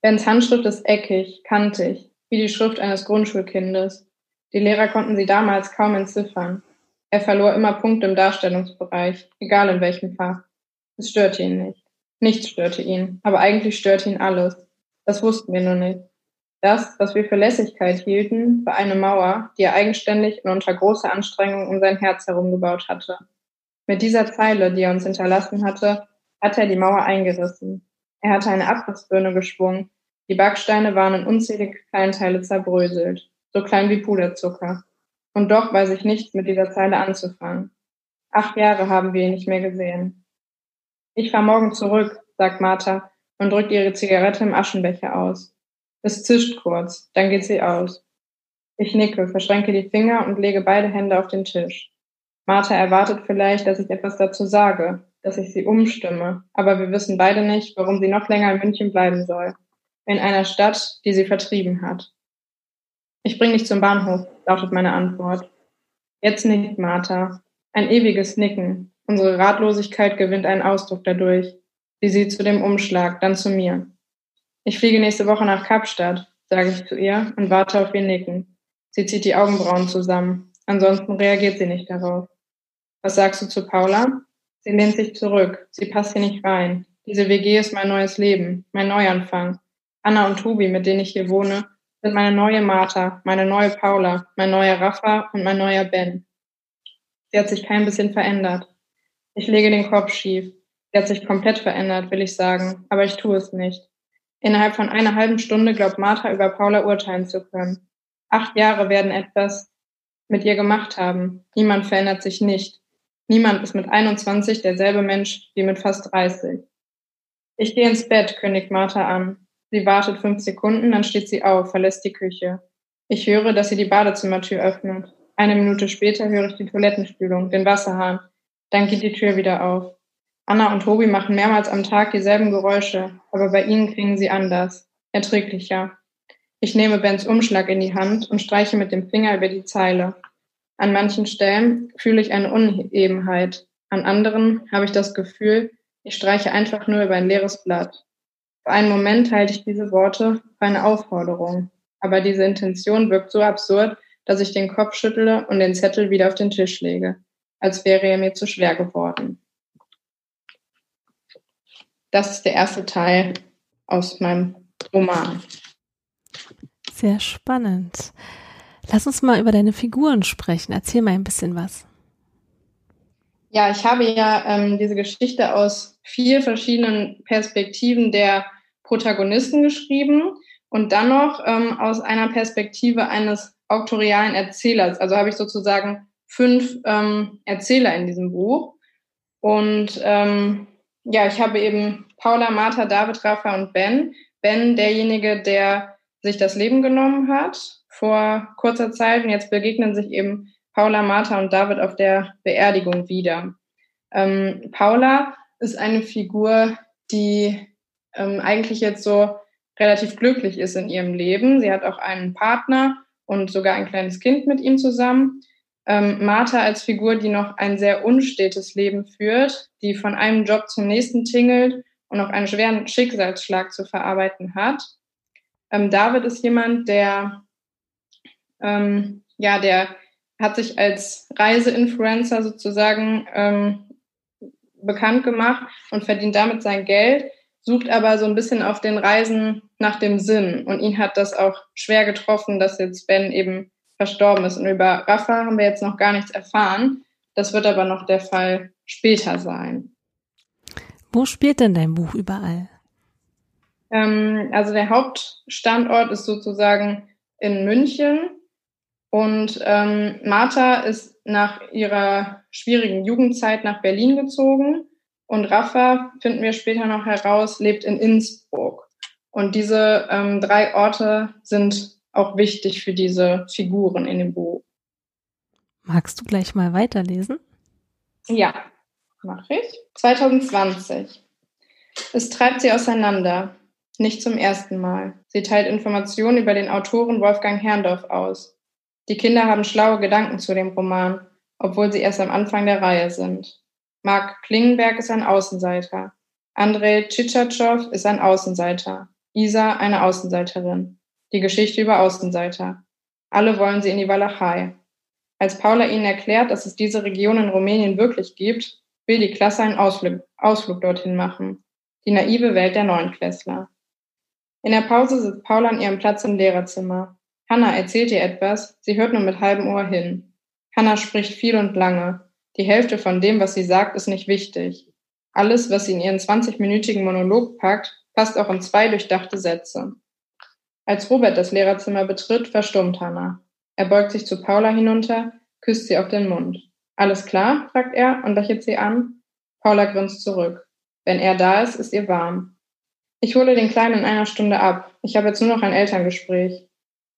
Bens Handschrift ist eckig, kantig. wie die Schrift eines Grundschulkindes. Die Lehrer konnten sie damals kaum entziffern. Er verlor immer Punkte im Darstellungsbereich, egal in welchem Fach. Es störte ihn nicht. Nichts störte ihn, aber eigentlich störte ihn alles. Das wussten wir nur nicht. Das, was wir für Lässigkeit hielten, war eine Mauer, die er eigenständig und unter großer Anstrengung um sein Herz herumgebaut hatte. Mit dieser Zeile, die er uns hinterlassen hatte, hatte er die Mauer eingerissen. Er hatte eine Abrissbirne geschwungen. Die Backsteine waren in unzählige Kleinteile zerbröselt, so klein wie Puderzucker. Und doch weiß ich nichts mit dieser Zeile anzufangen. Acht Jahre haben wir ihn nicht mehr gesehen. Ich fahr morgen zurück, sagt Martha und drückt ihre Zigarette im Aschenbecher aus. Es zischt kurz, dann geht sie aus. Ich nicke, verschränke die Finger und lege beide Hände auf den Tisch. Martha erwartet vielleicht, dass ich etwas dazu sage, dass ich sie umstimme, aber wir wissen beide nicht, warum sie noch länger in München bleiben soll. In einer Stadt, die sie vertrieben hat. Ich bring dich zum Bahnhof, lautet meine Antwort. Jetzt nickt Martha. Ein ewiges Nicken. Unsere Ratlosigkeit gewinnt einen Ausdruck dadurch. Sie sieht zu dem Umschlag, dann zu mir. Ich fliege nächste Woche nach Kapstadt, sage ich zu ihr und warte auf ihr Nicken. Sie zieht die Augenbrauen zusammen. Ansonsten reagiert sie nicht darauf. Was sagst du zu Paula? Sie lehnt sich zurück. Sie passt hier nicht rein. Diese WG ist mein neues Leben, mein Neuanfang. Anna und Tobi, mit denen ich hier wohne, sind meine neue Martha, meine neue Paula, mein neuer Rafa und mein neuer Ben. Sie hat sich kein bisschen verändert. Ich lege den Kopf schief. Sie hat sich komplett verändert, will ich sagen, aber ich tue es nicht. Innerhalb von einer halben Stunde glaubt Martha über Paula urteilen zu können. Acht Jahre werden etwas mit ihr gemacht haben. Niemand verändert sich nicht. Niemand ist mit 21 derselbe Mensch wie mit fast 30. Ich gehe ins Bett, kündigt Martha an. Sie wartet fünf Sekunden, dann steht sie auf, verlässt die Küche. Ich höre, dass sie die Badezimmertür öffnet. Eine Minute später höre ich die Toilettenspülung, den Wasserhahn. Dann geht die Tür wieder auf. Anna und Tobi machen mehrmals am Tag dieselben Geräusche, aber bei ihnen klingen sie anders, erträglicher. Ich nehme Bens Umschlag in die Hand und streiche mit dem Finger über die Zeile. An manchen Stellen fühle ich eine Unebenheit, an anderen habe ich das Gefühl, ich streiche einfach nur über ein leeres Blatt. Für einen Moment halte ich diese Worte für eine Aufforderung, aber diese Intention wirkt so absurd, dass ich den Kopf schüttle und den Zettel wieder auf den Tisch lege, als wäre er mir zu schwer geworden. Das ist der erste Teil aus meinem Roman. Sehr spannend. Lass uns mal über deine Figuren sprechen. Erzähl mal ein bisschen was. Ja, ich habe ja ähm, diese Geschichte aus vier verschiedenen Perspektiven der Protagonisten geschrieben und dann noch ähm, aus einer Perspektive eines auktorialen Erzählers. Also habe ich sozusagen fünf ähm, Erzähler in diesem Buch. Und ähm, ja, ich habe eben Paula, Martha, David, Rafa und Ben. Ben, derjenige, der sich das Leben genommen hat vor kurzer Zeit und jetzt begegnen sich eben Paula, Martha und David auf der Beerdigung wieder. Ähm, Paula ist eine Figur, die ähm, eigentlich jetzt so relativ glücklich ist in ihrem Leben. Sie hat auch einen Partner und sogar ein kleines Kind mit ihm zusammen. Ähm, Martha als Figur, die noch ein sehr unstetes Leben führt, die von einem Job zum nächsten tingelt und auch einen schweren Schicksalsschlag zu verarbeiten hat. Ähm, David ist jemand, der, ähm, ja, der hat sich als Reiseinfluencer sozusagen ähm, bekannt gemacht und verdient damit sein Geld, sucht aber so ein bisschen auf den Reisen nach dem Sinn. Und ihn hat das auch schwer getroffen, dass jetzt Ben eben verstorben ist. Und über Rafa haben wir jetzt noch gar nichts erfahren. Das wird aber noch der Fall später sein. Wo spielt denn dein Buch überall? Ähm, also der Hauptstandort ist sozusagen in München. Und ähm, Martha ist nach ihrer schwierigen Jugendzeit nach Berlin gezogen. Und Rafa, finden wir später noch heraus, lebt in Innsbruck. Und diese ähm, drei Orte sind auch wichtig für diese Figuren in dem Buch. Magst du gleich mal weiterlesen? Ja, mache ich. 2020. Es treibt sie auseinander. Nicht zum ersten Mal. Sie teilt Informationen über den Autoren Wolfgang Herrndorf aus. Die Kinder haben schlaue Gedanken zu dem Roman, obwohl sie erst am Anfang der Reihe sind. Marc Klingenberg ist ein Außenseiter. Andrei Tschitschatschow ist ein Außenseiter. Isa eine Außenseiterin. Die Geschichte über Außenseiter. Alle wollen sie in die Walachei. Als Paula ihnen erklärt, dass es diese Region in Rumänien wirklich gibt, will die Klasse einen Ausflug, Ausflug dorthin machen. Die naive Welt der Neunklässler. In der Pause sitzt Paula an ihrem Platz im Lehrerzimmer. Hanna erzählt ihr etwas, sie hört nur mit halbem Ohr hin. Hanna spricht viel und lange. Die Hälfte von dem, was sie sagt, ist nicht wichtig. Alles, was sie in ihren 20-minütigen Monolog packt, passt auch in zwei durchdachte Sätze. Als Robert das Lehrerzimmer betritt, verstummt Hanna. Er beugt sich zu Paula hinunter, küsst sie auf den Mund. Alles klar? fragt er und lächelt sie an. Paula grinst zurück. Wenn er da ist, ist ihr warm. Ich hole den Kleinen in einer Stunde ab. Ich habe jetzt nur noch ein Elterngespräch.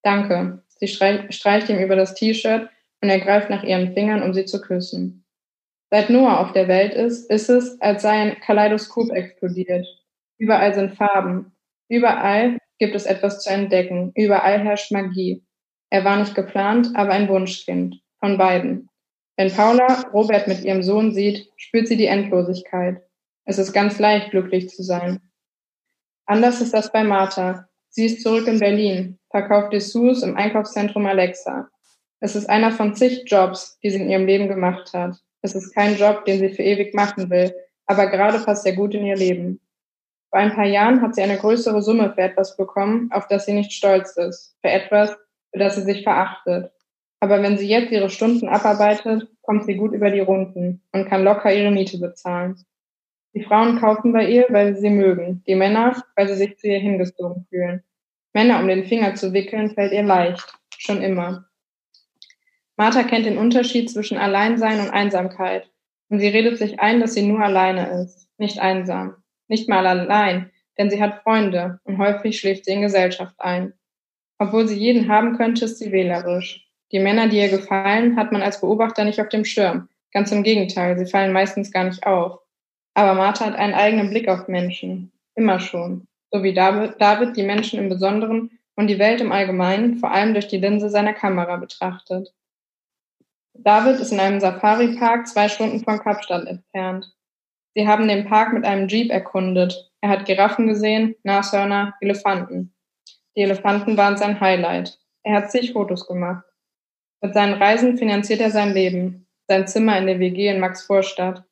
Danke. Sie streicht ihm über das T-Shirt und er greift nach ihren Fingern, um sie zu küssen. Seit Noah auf der Welt ist, ist es, als sei ein Kaleidoskop explodiert. Überall sind Farben. Überall gibt es etwas zu entdecken. Überall herrscht Magie. Er war nicht geplant, aber ein Wunschkind. Von beiden. Wenn Paula Robert mit ihrem Sohn sieht, spürt sie die Endlosigkeit. Es ist ganz leicht, glücklich zu sein. Anders ist das bei Martha. Sie ist zurück in Berlin, verkauft Dessous im Einkaufszentrum Alexa. Es ist einer von zig Jobs, die sie in ihrem Leben gemacht hat. Es ist kein Job, den sie für ewig machen will, aber gerade passt er gut in ihr Leben. Vor ein paar Jahren hat sie eine größere Summe für etwas bekommen, auf das sie nicht stolz ist, für etwas, für das sie sich verachtet. Aber wenn sie jetzt ihre Stunden abarbeitet, kommt sie gut über die Runden und kann locker ihre Miete bezahlen. Die Frauen kaufen bei ihr, weil sie sie mögen, die Männer, weil sie sich zu ihr hingezogen fühlen. Männer um den Finger zu wickeln, fällt ihr leicht, schon immer. Martha kennt den Unterschied zwischen Alleinsein und Einsamkeit und sie redet sich ein, dass sie nur alleine ist, nicht einsam, nicht mal allein, denn sie hat Freunde und häufig schläft sie in Gesellschaft ein. Obwohl sie jeden haben könnte, ist sie wählerisch. Die Männer, die ihr gefallen, hat man als Beobachter nicht auf dem Schirm. Ganz im Gegenteil, sie fallen meistens gar nicht auf. Aber Martha hat einen eigenen Blick auf Menschen. Immer schon. So wie David, die Menschen im Besonderen und die Welt im Allgemeinen vor allem durch die Linse seiner Kamera betrachtet. David ist in einem Safari-Park zwei Stunden von Kapstadt entfernt. Sie haben den Park mit einem Jeep erkundet. Er hat Giraffen gesehen, Nashörner, Elefanten. Die Elefanten waren sein Highlight. Er hat zig Fotos gemacht. Mit seinen Reisen finanziert er sein Leben, sein Zimmer in der WG in Maxvorstadt.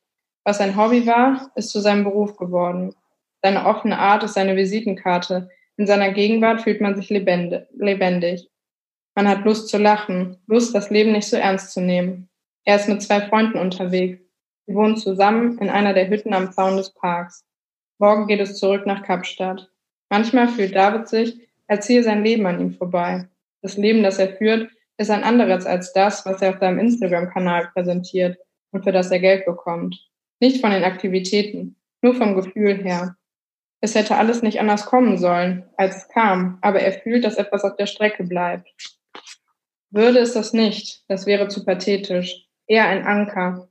Was sein Hobby war, ist zu seinem Beruf geworden. Seine offene Art ist seine Visitenkarte. In seiner Gegenwart fühlt man sich lebendig. Man hat Lust zu lachen, Lust, das Leben nicht so ernst zu nehmen. Er ist mit zwei Freunden unterwegs. Sie wohnen zusammen in einer der Hütten am Zaun des Parks. Morgen geht es zurück nach Kapstadt. Manchmal fühlt David sich, als ziehe sein Leben an ihm vorbei. Das Leben, das er führt, ist ein anderes als das, was er auf seinem Instagram-Kanal präsentiert und für das er Geld bekommt. Nicht von den Aktivitäten, nur vom Gefühl her. Es hätte alles nicht anders kommen sollen, als es kam, aber er fühlt, dass etwas auf der Strecke bleibt. Würde es das nicht, das wäre zu pathetisch. Eher ein Anker.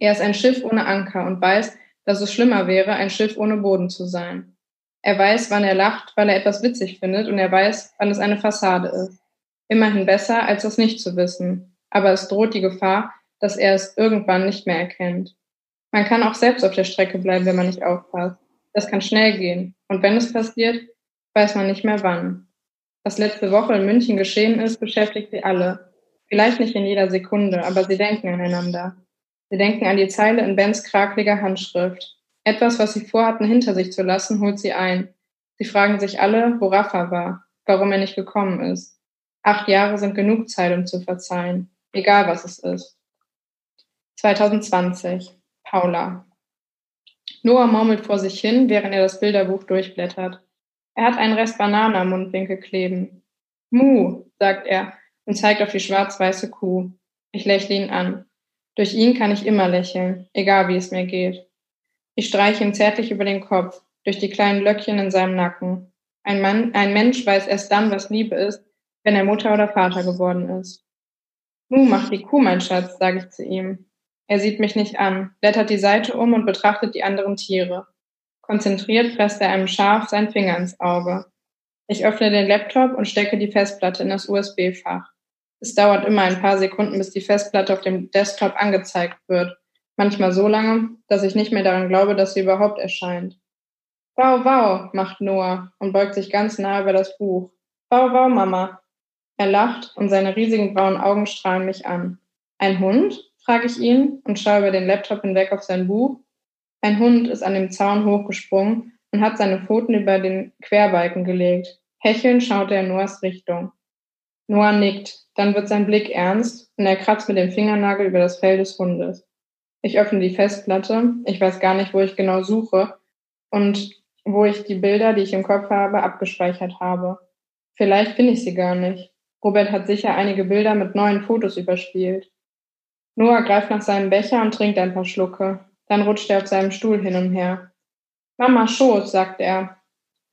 Er ist ein Schiff ohne Anker und weiß, dass es schlimmer wäre, ein Schiff ohne Boden zu sein. Er weiß, wann er lacht, weil er etwas witzig findet, und er weiß, wann es eine Fassade ist. Immerhin besser, als es nicht zu wissen. Aber es droht die Gefahr, dass er es irgendwann nicht mehr erkennt. Man kann auch selbst auf der Strecke bleiben, wenn man nicht aufpasst. Das kann schnell gehen. Und wenn es passiert, weiß man nicht mehr wann. Was letzte Woche in München geschehen ist, beschäftigt sie alle. Vielleicht nicht in jeder Sekunde, aber sie denken aneinander. Sie denken an die Zeile in Bens krakeliger Handschrift. Etwas, was sie vorhatten, hinter sich zu lassen, holt sie ein. Sie fragen sich alle, wo Rafa war, warum er nicht gekommen ist. Acht Jahre sind genug Zeit, um zu verzeihen, egal was es ist. 2020. Paula. Noah murmelt vor sich hin, während er das Bilderbuch durchblättert. Er hat einen Rest Banane am Mundwinkel kleben. Mu, sagt er und zeigt auf die schwarz-weiße Kuh. Ich lächle ihn an. Durch ihn kann ich immer lächeln, egal wie es mir geht. Ich streiche ihm zärtlich über den Kopf, durch die kleinen Löckchen in seinem Nacken. Ein, Mann, ein Mensch weiß erst dann, was Liebe ist, wenn er Mutter oder Vater geworden ist. Mu, mach die Kuh, mein Schatz, sage ich zu ihm. Er sieht mich nicht an, blättert die Seite um und betrachtet die anderen Tiere. Konzentriert presst er einem Schaf seinen Finger ins Auge. Ich öffne den Laptop und stecke die Festplatte in das USB-Fach. Es dauert immer ein paar Sekunden, bis die Festplatte auf dem Desktop angezeigt wird. Manchmal so lange, dass ich nicht mehr daran glaube, dass sie überhaupt erscheint. Wow, wow, macht Noah und beugt sich ganz nah über das Buch. Bau, bau, Mama. Er lacht und seine riesigen braunen Augen strahlen mich an. Ein Hund? Frage ich ihn und schaue über den Laptop hinweg auf sein Buch. Ein Hund ist an dem Zaun hochgesprungen und hat seine Pfoten über den Querbalken gelegt. Hechelnd schaut er in Noahs Richtung. Noah nickt, dann wird sein Blick ernst und er kratzt mit dem Fingernagel über das Fell des Hundes. Ich öffne die Festplatte, ich weiß gar nicht, wo ich genau suche und wo ich die Bilder, die ich im Kopf habe, abgespeichert habe. Vielleicht finde ich sie gar nicht. Robert hat sicher einige Bilder mit neuen Fotos überspielt. Noah greift nach seinem Becher und trinkt ein paar Schlucke. Dann rutscht er auf seinem Stuhl hin und her. Mama Schoß, sagt er.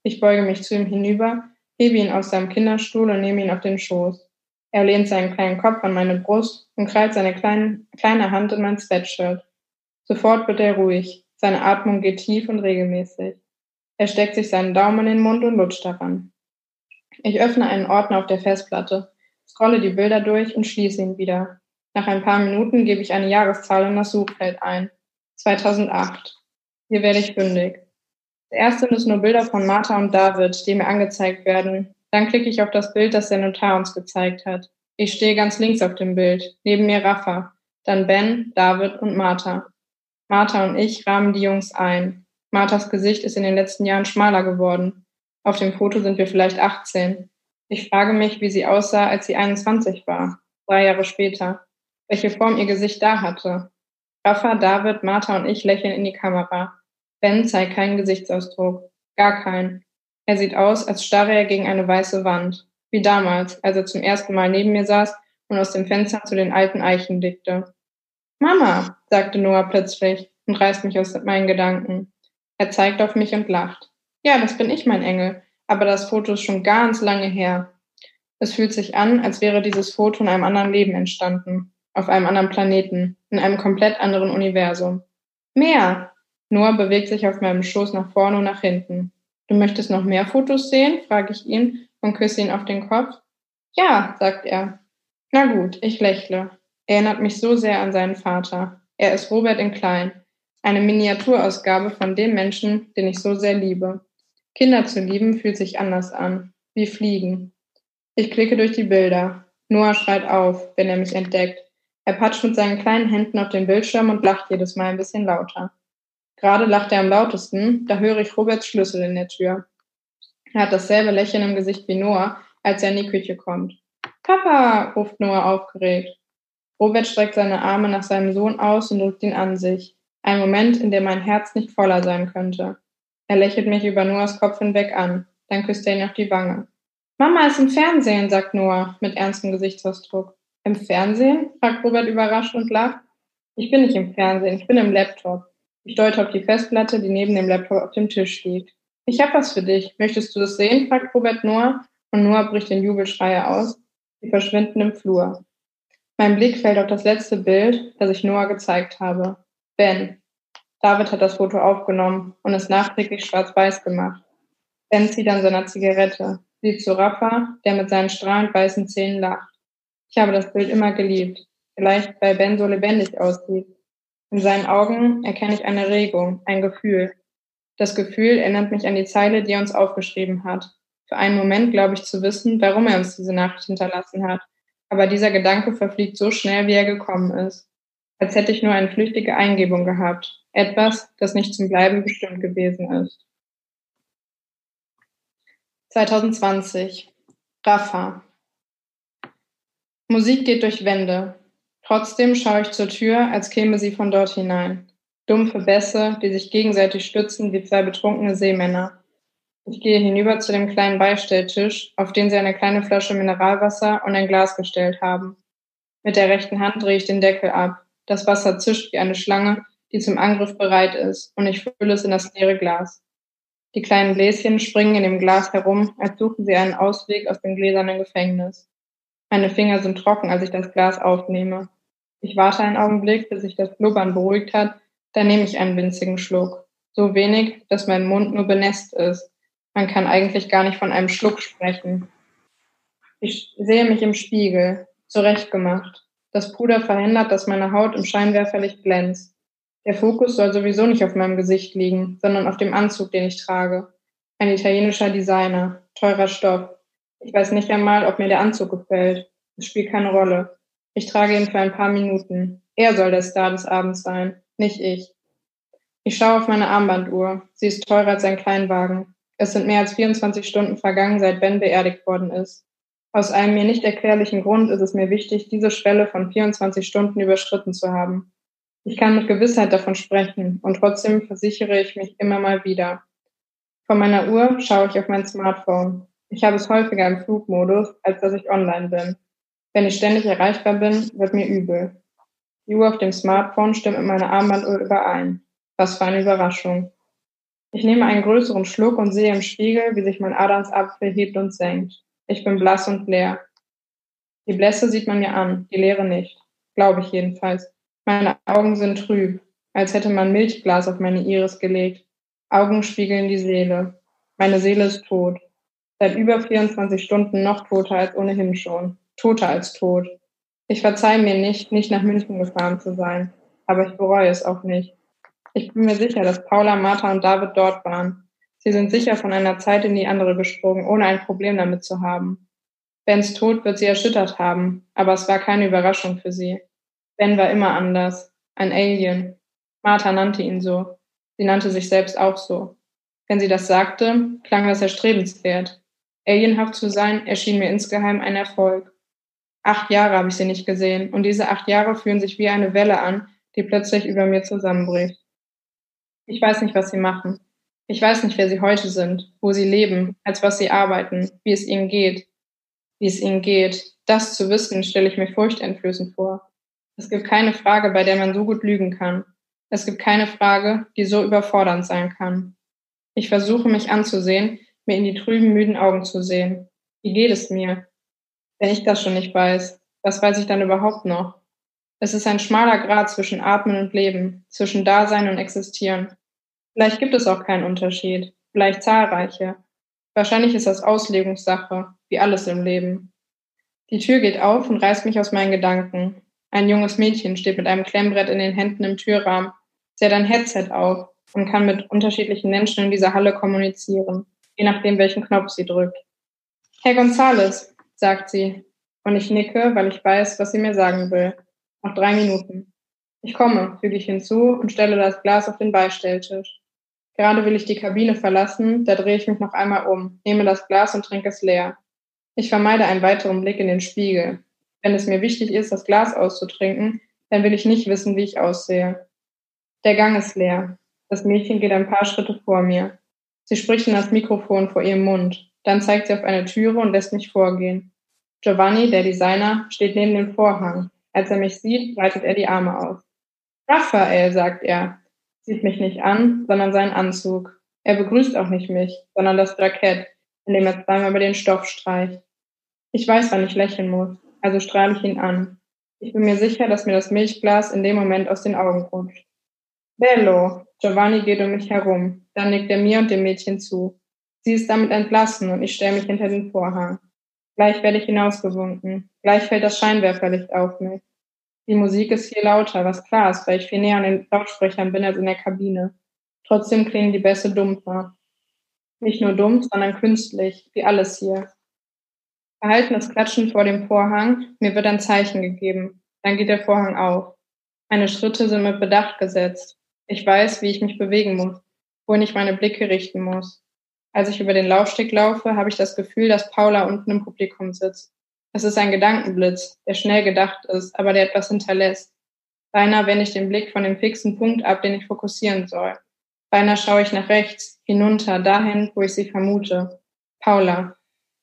Ich beuge mich zu ihm hinüber, hebe ihn aus seinem Kinderstuhl und nehme ihn auf den Schoß. Er lehnt seinen kleinen Kopf an meine Brust und krallt seine kleine, kleine Hand in mein Sweatshirt. Sofort wird er ruhig. Seine Atmung geht tief und regelmäßig. Er steckt sich seinen Daumen in den Mund und lutscht daran. Ich öffne einen Ordner auf der Festplatte, scrolle die Bilder durch und schließe ihn wieder. Nach ein paar Minuten gebe ich eine Jahreszahl in das Suchfeld ein. 2008. Hier werde ich fündig. Zuerst sind es nur Bilder von Martha und David, die mir angezeigt werden. Dann klicke ich auf das Bild, das der Notar uns gezeigt hat. Ich stehe ganz links auf dem Bild, neben mir Rafa, dann Ben, David und Martha. Martha und ich rahmen die Jungs ein. Marthas Gesicht ist in den letzten Jahren schmaler geworden. Auf dem Foto sind wir vielleicht 18. Ich frage mich, wie sie aussah, als sie 21 war, drei Jahre später. Welche Form ihr Gesicht da hatte. Rafa, David, Martha und ich lächeln in die Kamera. Ben zeigt keinen Gesichtsausdruck. Gar keinen. Er sieht aus, als starre er gegen eine weiße Wand. Wie damals, als er zum ersten Mal neben mir saß und aus dem Fenster zu den alten Eichen blickte. Mama, sagte Noah plötzlich und reißt mich aus meinen Gedanken. Er zeigt auf mich und lacht. Ja, das bin ich, mein Engel. Aber das Foto ist schon ganz lange her. Es fühlt sich an, als wäre dieses Foto in einem anderen Leben entstanden. Auf einem anderen Planeten. In einem komplett anderen Universum. Mehr! Noah bewegt sich auf meinem Schoß nach vorne und nach hinten. Du möchtest noch mehr Fotos sehen? frage ich ihn und küsse ihn auf den Kopf. Ja, sagt er. Na gut, ich lächle. Er erinnert mich so sehr an seinen Vater. Er ist Robert in Klein. Eine Miniaturausgabe von dem Menschen, den ich so sehr liebe. Kinder zu lieben fühlt sich anders an, wie Fliegen. Ich klicke durch die Bilder. Noah schreit auf, wenn er mich entdeckt. Er patscht mit seinen kleinen Händen auf den Bildschirm und lacht jedes Mal ein bisschen lauter. Gerade lacht er am lautesten, da höre ich Roberts Schlüssel in der Tür. Er hat dasselbe Lächeln im Gesicht wie Noah, als er in die Küche kommt. Papa, ruft Noah aufgeregt. Robert streckt seine Arme nach seinem Sohn aus und drückt ihn an sich. Ein Moment, in dem mein Herz nicht voller sein könnte. Er lächelt mich über Noahs Kopf hinweg an. Dann küsst er ihn auf die Wange. Mama ist im Fernsehen, sagt Noah mit ernstem Gesichtsausdruck. Im Fernsehen? fragt Robert überrascht und lacht. Ich bin nicht im Fernsehen, ich bin im Laptop. Ich deute auf die Festplatte, die neben dem Laptop auf dem Tisch liegt. Ich hab was für dich. Möchtest du das sehen? fragt Robert Noah und Noah bricht in Jubelschreie aus. Sie verschwinden im Flur. Mein Blick fällt auf das letzte Bild, das ich Noah gezeigt habe. Ben. David hat das Foto aufgenommen und es nachträglich schwarz-weiß gemacht. Ben zieht an seiner Zigarette, sieht zu Rafa, der mit seinen strahlend weißen Zähnen lacht. Ich habe das Bild immer geliebt. Vielleicht, weil Ben so lebendig aussieht. In seinen Augen erkenne ich eine Regung, ein Gefühl. Das Gefühl erinnert mich an die Zeile, die er uns aufgeschrieben hat. Für einen Moment glaube ich zu wissen, warum er uns diese Nachricht hinterlassen hat. Aber dieser Gedanke verfliegt so schnell, wie er gekommen ist als hätte ich nur eine flüchtige Eingebung gehabt, etwas, das nicht zum Bleiben bestimmt gewesen ist. 2020. Rafa. Musik geht durch Wände. Trotzdem schaue ich zur Tür, als käme sie von dort hinein. Dumpfe Bässe, die sich gegenseitig stützen wie zwei betrunkene Seemänner. Ich gehe hinüber zu dem kleinen Beistelltisch, auf den sie eine kleine Flasche Mineralwasser und ein Glas gestellt haben. Mit der rechten Hand drehe ich den Deckel ab. Das Wasser zischt wie eine Schlange, die zum Angriff bereit ist, und ich fülle es in das leere Glas. Die kleinen Bläschen springen in dem Glas herum, als suchen sie einen Ausweg aus dem gläsernen Gefängnis. Meine Finger sind trocken, als ich das Glas aufnehme. Ich warte einen Augenblick, bis sich das Blubbern beruhigt hat, dann nehme ich einen winzigen Schluck. So wenig, dass mein Mund nur benässt ist. Man kann eigentlich gar nicht von einem Schluck sprechen. Ich sehe mich im Spiegel, zurechtgemacht. Das Puder verhindert, dass meine Haut im Scheinwerferlicht glänzt. Der Fokus soll sowieso nicht auf meinem Gesicht liegen, sondern auf dem Anzug, den ich trage. Ein italienischer Designer, teurer Stoff. Ich weiß nicht einmal, ob mir der Anzug gefällt. Es spielt keine Rolle. Ich trage ihn für ein paar Minuten. Er soll der Star des Abends sein, nicht ich. Ich schaue auf meine Armbanduhr. Sie ist teurer als ein Kleinwagen. Es sind mehr als 24 Stunden vergangen, seit Ben beerdigt worden ist. Aus einem mir nicht erklärlichen Grund ist es mir wichtig, diese Schwelle von 24 Stunden überschritten zu haben. Ich kann mit Gewissheit davon sprechen und trotzdem versichere ich mich immer mal wieder. Von meiner Uhr schaue ich auf mein Smartphone. Ich habe es häufiger im Flugmodus, als dass ich online bin. Wenn ich ständig erreichbar bin, wird mir übel. Die Uhr auf dem Smartphone stimmt mit meiner Armbanduhr überein. Was für eine Überraschung. Ich nehme einen größeren Schluck und sehe im Spiegel, wie sich mein Adamsapfel hebt und senkt. Ich bin blass und leer. Die Blässe sieht man mir an, die Leere nicht. Glaube ich jedenfalls. Meine Augen sind trüb, als hätte man Milchglas auf meine Iris gelegt. Augen spiegeln die Seele. Meine Seele ist tot. Seit über 24 Stunden noch toter als ohnehin schon. Toter als tot. Ich verzeihe mir nicht, nicht nach München gefahren zu sein. Aber ich bereue es auch nicht. Ich bin mir sicher, dass Paula, Martha und David dort waren. Sie sind sicher von einer Zeit in die andere gesprungen, ohne ein Problem damit zu haben. Bens Tod wird sie erschüttert haben, aber es war keine Überraschung für sie. Ben war immer anders, ein Alien. Martha nannte ihn so. Sie nannte sich selbst auch so. Wenn sie das sagte, klang das erstrebenswert. Alienhaft zu sein erschien mir insgeheim ein Erfolg. Acht Jahre habe ich sie nicht gesehen und diese acht Jahre fühlen sich wie eine Welle an, die plötzlich über mir zusammenbricht. Ich weiß nicht, was sie machen. Ich weiß nicht, wer sie heute sind, wo sie leben, als was sie arbeiten, wie es ihnen geht. Wie es ihnen geht, das zu wissen, stelle ich mir furchteinflößend vor. Es gibt keine Frage, bei der man so gut lügen kann. Es gibt keine Frage, die so überfordernd sein kann. Ich versuche mich anzusehen, mir in die trüben, müden Augen zu sehen. Wie geht es mir? Wenn ich das schon nicht weiß, was weiß ich dann überhaupt noch? Es ist ein schmaler Grad zwischen Atmen und Leben, zwischen Dasein und Existieren. Vielleicht gibt es auch keinen Unterschied, vielleicht zahlreiche. Wahrscheinlich ist das Auslegungssache, wie alles im Leben. Die Tür geht auf und reißt mich aus meinen Gedanken. Ein junges Mädchen steht mit einem Klemmbrett in den Händen im Türrahmen. Sie hat ein Headset auf und kann mit unterschiedlichen Menschen in dieser Halle kommunizieren, je nachdem, welchen Knopf sie drückt. Herr Gonzales, sagt sie, und ich nicke, weil ich weiß, was sie mir sagen will. Noch drei Minuten. Ich komme, füge ich hinzu und stelle das Glas auf den Beistelltisch. Gerade will ich die Kabine verlassen, da drehe ich mich noch einmal um, nehme das Glas und trinke es leer. Ich vermeide einen weiteren Blick in den Spiegel. Wenn es mir wichtig ist, das Glas auszutrinken, dann will ich nicht wissen, wie ich aussehe. Der Gang ist leer. Das Mädchen geht ein paar Schritte vor mir. Sie spricht in das Mikrofon vor ihrem Mund. Dann zeigt sie auf eine Türe und lässt mich vorgehen. Giovanni, der Designer, steht neben dem Vorhang. Als er mich sieht, breitet er die Arme aus. Raphael, sagt er, sieht mich nicht an, sondern seinen Anzug. Er begrüßt auch nicht mich, sondern das Jackett, indem er zweimal über den Stoff streicht. Ich weiß, wann ich lächeln muss, also strahle ich ihn an. Ich bin mir sicher, dass mir das Milchglas in dem Moment aus den Augen rutscht. Bello, Giovanni geht um mich herum. Dann nickt er mir und dem Mädchen zu. Sie ist damit entlassen und ich stelle mich hinter den Vorhang. Gleich werde ich hinausgewunken. Gleich fällt das Scheinwerferlicht auf mich. Die Musik ist hier lauter, was klar ist, weil ich viel näher an den Lautsprechern bin als in der Kabine. Trotzdem klingen die Bässe dumpfer. Nicht nur dumpf, sondern künstlich, wie alles hier. Verhaltenes Klatschen vor dem Vorhang, mir wird ein Zeichen gegeben. Dann geht der Vorhang auf. Meine Schritte sind mit Bedacht gesetzt. Ich weiß, wie ich mich bewegen muss, wohin ich meine Blicke richten muss. Als ich über den Laufsteg laufe, habe ich das Gefühl, dass Paula unten im Publikum sitzt. Es ist ein Gedankenblitz, der schnell gedacht ist, aber der etwas hinterlässt. Beinahe wende ich den Blick von dem fixen Punkt ab, den ich fokussieren soll. Beinahe schaue ich nach rechts, hinunter, dahin, wo ich sie vermute. Paula.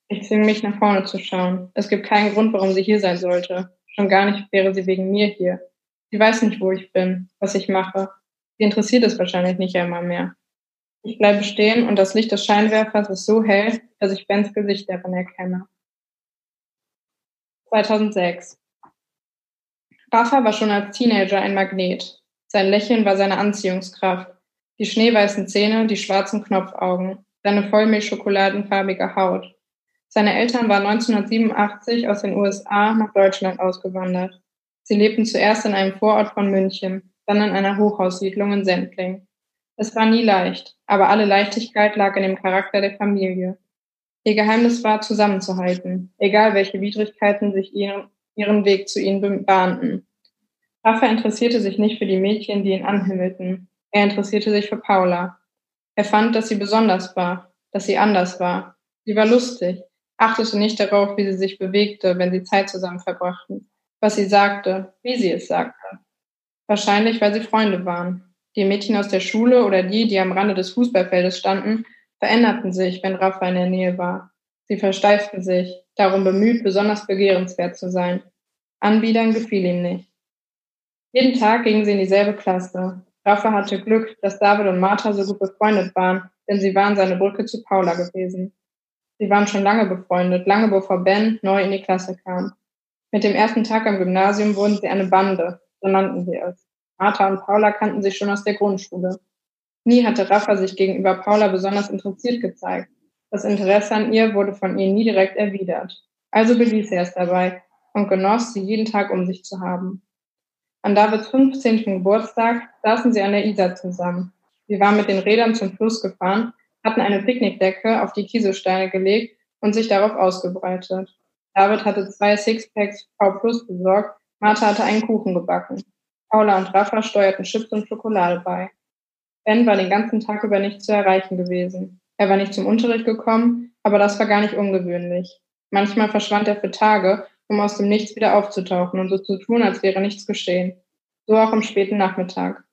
Ich zwinge mich, nach vorne zu schauen. Es gibt keinen Grund, warum sie hier sein sollte. Schon gar nicht wäre sie wegen mir hier. Sie weiß nicht, wo ich bin, was ich mache. Sie interessiert es wahrscheinlich nicht einmal mehr. Ich bleibe stehen und das Licht des Scheinwerfers ist so hell, dass ich Bens Gesicht darin erkenne. 2006. Rafa war schon als Teenager ein Magnet. Sein Lächeln war seine Anziehungskraft. Die schneeweißen Zähne, die schwarzen Knopfaugen, seine vollmilchschokoladenfarbige Haut. Seine Eltern waren 1987 aus den USA nach Deutschland ausgewandert. Sie lebten zuerst in einem Vorort von München, dann in einer Hochhaussiedlung in Sendling. Es war nie leicht, aber alle Leichtigkeit lag in dem Charakter der Familie. Ihr Geheimnis war, zusammenzuhalten, egal welche Widrigkeiten sich ihren, ihren Weg zu ihnen bahnten. Rafa interessierte sich nicht für die Mädchen, die ihn anhimmelten. Er interessierte sich für Paula. Er fand, dass sie besonders war, dass sie anders war. Sie war lustig, achtete nicht darauf, wie sie sich bewegte, wenn sie Zeit zusammen verbrachten, was sie sagte, wie sie es sagte. Wahrscheinlich, weil sie Freunde waren. Die Mädchen aus der Schule oder die, die am Rande des Fußballfeldes standen, veränderten sich, wenn Rafa in der Nähe war. Sie versteiften sich, darum bemüht, besonders begehrenswert zu sein. Anbiedern gefiel ihm nicht. Jeden Tag gingen sie in dieselbe Klasse. Rafa hatte Glück, dass David und Martha so gut befreundet waren, denn sie waren seine Brücke zu Paula gewesen. Sie waren schon lange befreundet, lange bevor Ben neu in die Klasse kam. Mit dem ersten Tag am Gymnasium wurden sie eine Bande, so nannten sie es. Martha und Paula kannten sich schon aus der Grundschule. Nie hatte Rafa sich gegenüber Paula besonders interessiert gezeigt. Das Interesse an ihr wurde von ihr nie direkt erwidert. Also beließ er es dabei und genoss, sie jeden Tag um sich zu haben. An Davids 15. Geburtstag saßen sie an der Isar zusammen. Sie waren mit den Rädern zum Fluss gefahren, hatten eine Picknickdecke auf die Kieselsteine gelegt und sich darauf ausgebreitet. David hatte zwei Sixpacks V Plus besorgt, Martha hatte einen Kuchen gebacken. Paula und Rafa steuerten Chips und Schokolade bei. Ben war den ganzen Tag über nicht zu erreichen gewesen. Er war nicht zum Unterricht gekommen, aber das war gar nicht ungewöhnlich. Manchmal verschwand er für Tage, um aus dem Nichts wieder aufzutauchen und so zu tun, als wäre nichts geschehen. So auch am späten Nachmittag.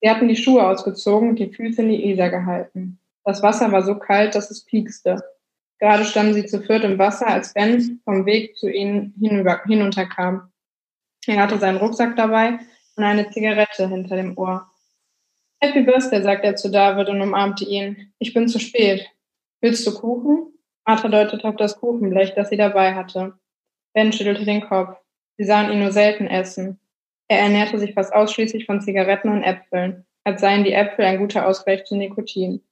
Sie hatten die Schuhe ausgezogen und die Füße in die Isar gehalten. Das Wasser war so kalt, dass es piekste. Gerade standen sie zu viert im Wasser, als Ben vom Weg zu ihnen hinunterkam. Er hatte seinen Rucksack dabei und eine Zigarette hinter dem Ohr. Happy Birthday, sagt er zu David und umarmte ihn. Ich bin zu spät. Willst du Kuchen? Martha deutete auf das Kuchenblech, das sie dabei hatte. Ben schüttelte den Kopf. Sie sahen ihn nur selten essen. Er ernährte sich fast ausschließlich von Zigaretten und Äpfeln, als seien die Äpfel ein guter Ausgleich zu Nikotin.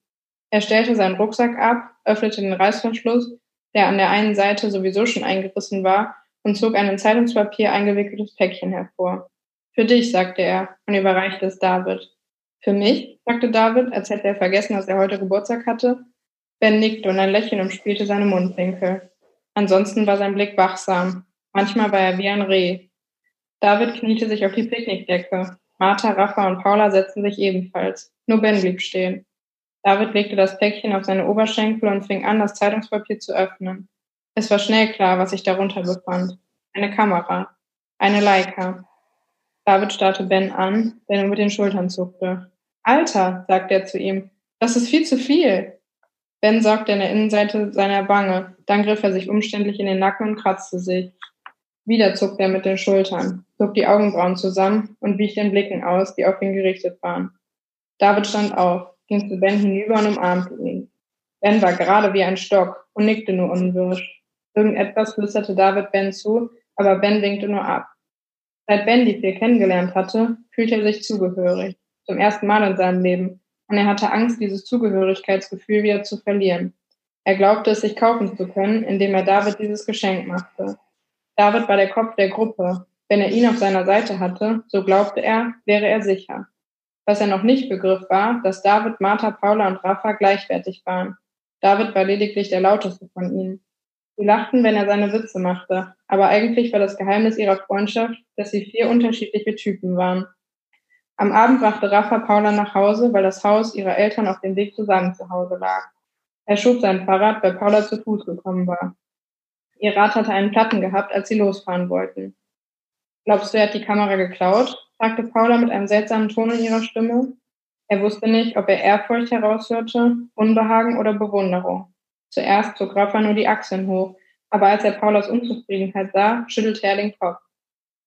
Er stellte seinen Rucksack ab, öffnete den Reißverschluss, der an der einen Seite sowieso schon eingerissen war, und zog ein in Zeitungspapier eingewickeltes Päckchen hervor. Für dich, sagte er und überreichte es David. Für mich, sagte David, als hätte er vergessen, dass er heute Geburtstag hatte. Ben nickte und ein Lächeln umspielte seine Mundwinkel. Ansonsten war sein Blick wachsam. Manchmal war er wie ein Reh. David kniete sich auf die Picknickdecke. Martha, Rafa und Paula setzten sich ebenfalls. Nur Ben blieb stehen. David legte das Päckchen auf seine Oberschenkel und fing an, das Zeitungspapier zu öffnen. Es war schnell klar, was sich darunter befand. Eine Kamera. Eine Leica. David starrte Ben an, der nur mit den Schultern zuckte. Alter, sagte er zu ihm, das ist viel zu viel. Ben sorgte an der Innenseite seiner Wange, dann griff er sich umständlich in den Nacken und kratzte sich. Wieder zuckte er mit den Schultern, zog die Augenbrauen zusammen und wich den Blicken aus, die auf ihn gerichtet waren. David stand auf, ging zu Ben hinüber und umarmte ihn. Ben war gerade wie ein Stock und nickte nur unwirsch. Irgendetwas flüsterte David Ben zu, aber Ben winkte nur ab. Seit Ben die vier kennengelernt hatte, fühlte er sich zugehörig zum ersten Mal in seinem Leben, und er hatte Angst, dieses Zugehörigkeitsgefühl wieder zu verlieren. Er glaubte es sich kaufen zu können, indem er David dieses Geschenk machte. David war der Kopf der Gruppe. Wenn er ihn auf seiner Seite hatte, so glaubte er, wäre er sicher. Was er noch nicht begriff war, dass David, Martha, Paula und Rafa gleichwertig waren. David war lediglich der lauteste von ihnen. Sie lachten, wenn er seine Witze machte, aber eigentlich war das Geheimnis ihrer Freundschaft, dass sie vier unterschiedliche Typen waren. Am Abend brachte Rafa Paula nach Hause, weil das Haus ihrer Eltern auf dem Weg zu seinem Zuhause lag. Er schob sein Fahrrad, weil Paula zu Fuß gekommen war. Ihr Rad hatte einen Platten gehabt, als sie losfahren wollten. Glaubst du, er hat die Kamera geklaut? fragte Paula mit einem seltsamen Ton in ihrer Stimme. Er wusste nicht, ob er Ehrfurcht heraushörte, Unbehagen oder Bewunderung. Zuerst zog Rafa nur die Achseln hoch, aber als er Paulas Unzufriedenheit sah, schüttelte er den Kopf.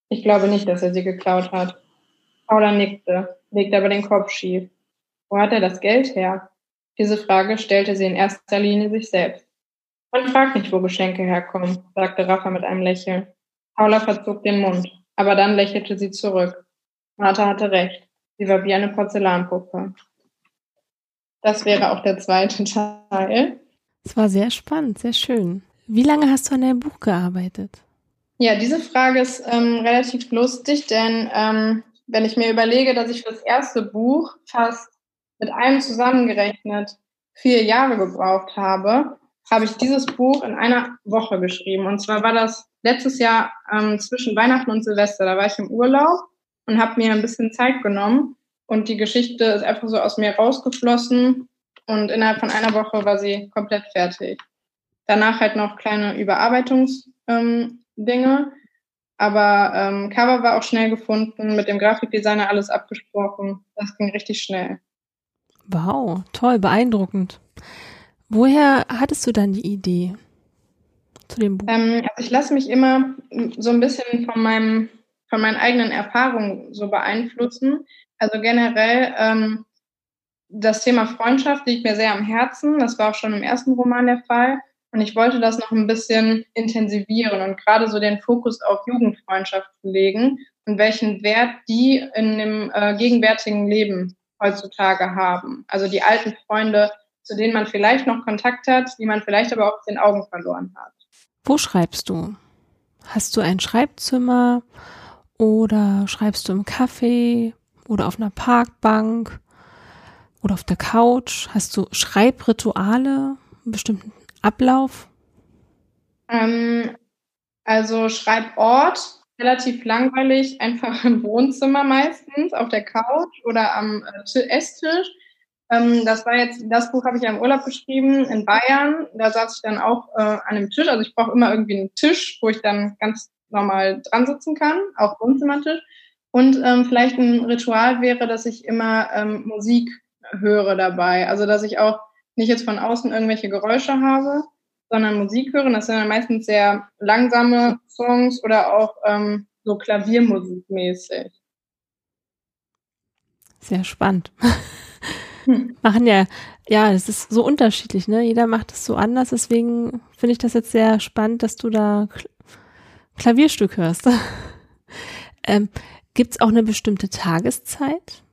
Ich glaube nicht, dass er sie geklaut hat. Paula nickte, legte aber den Kopf schief. Wo hat er das Geld her? Diese Frage stellte sie in erster Linie sich selbst. Man fragt nicht, wo Geschenke herkommen, sagte Rafa mit einem Lächeln. Paula verzog den Mund, aber dann lächelte sie zurück. Martha hatte recht. Sie war wie eine Porzellanpuppe. Das wäre auch der zweite Teil. Es war sehr spannend, sehr schön. Wie lange hast du an deinem Buch gearbeitet? Ja, diese Frage ist ähm, relativ lustig, denn ähm, wenn ich mir überlege, dass ich für das erste Buch fast mit allem zusammengerechnet vier Jahre gebraucht habe, habe ich dieses Buch in einer Woche geschrieben. Und zwar war das letztes Jahr ähm, zwischen Weihnachten und Silvester. Da war ich im Urlaub und habe mir ein bisschen Zeit genommen. Und die Geschichte ist einfach so aus mir rausgeflossen. Und innerhalb von einer Woche war sie komplett fertig. Danach halt noch kleine Überarbeitungsdinge. Ähm, aber ähm, Cover war auch schnell gefunden, mit dem Grafikdesigner alles abgesprochen. Das ging richtig schnell. Wow, toll, beeindruckend. Woher hattest du dann die Idee zu dem Buch? Ähm, also ich lasse mich immer so ein bisschen von meinem, von meinen eigenen Erfahrungen so beeinflussen. Also generell ähm, das Thema Freundschaft liegt mir sehr am Herzen. Das war auch schon im ersten Roman der Fall. Und ich wollte das noch ein bisschen intensivieren und gerade so den Fokus auf Jugendfreundschaften legen und welchen Wert die in dem äh, gegenwärtigen Leben heutzutage haben. Also die alten Freunde, zu denen man vielleicht noch Kontakt hat, die man vielleicht aber auch aus den Augen verloren hat. Wo schreibst du? Hast du ein Schreibzimmer oder schreibst du im Café oder auf einer Parkbank oder auf der Couch? Hast du Schreibrituale, einen bestimmten Ablauf? Ähm, also Schreibort, relativ langweilig, einfach im Wohnzimmer meistens, auf der Couch oder am äh, Esstisch. Ähm, das war jetzt, das Buch habe ich ja im Urlaub geschrieben in Bayern. Da saß ich dann auch äh, an einem Tisch. Also ich brauche immer irgendwie einen Tisch, wo ich dann ganz normal dran sitzen kann, auch Wohnzimmertisch. Und ähm, vielleicht ein Ritual wäre, dass ich immer ähm, Musik höre dabei. Also dass ich auch nicht jetzt von außen irgendwelche Geräusche habe, sondern Musik höre. Das sind dann meistens sehr langsame Songs oder auch ähm, so Klaviermusik mäßig. Sehr spannend. Hm. Machen ja, ja, es ist so unterschiedlich, ne? Jeder macht es so anders, deswegen finde ich das jetzt sehr spannend, dass du da Klavierstück hörst. ähm, Gibt es auch eine bestimmte Tageszeit?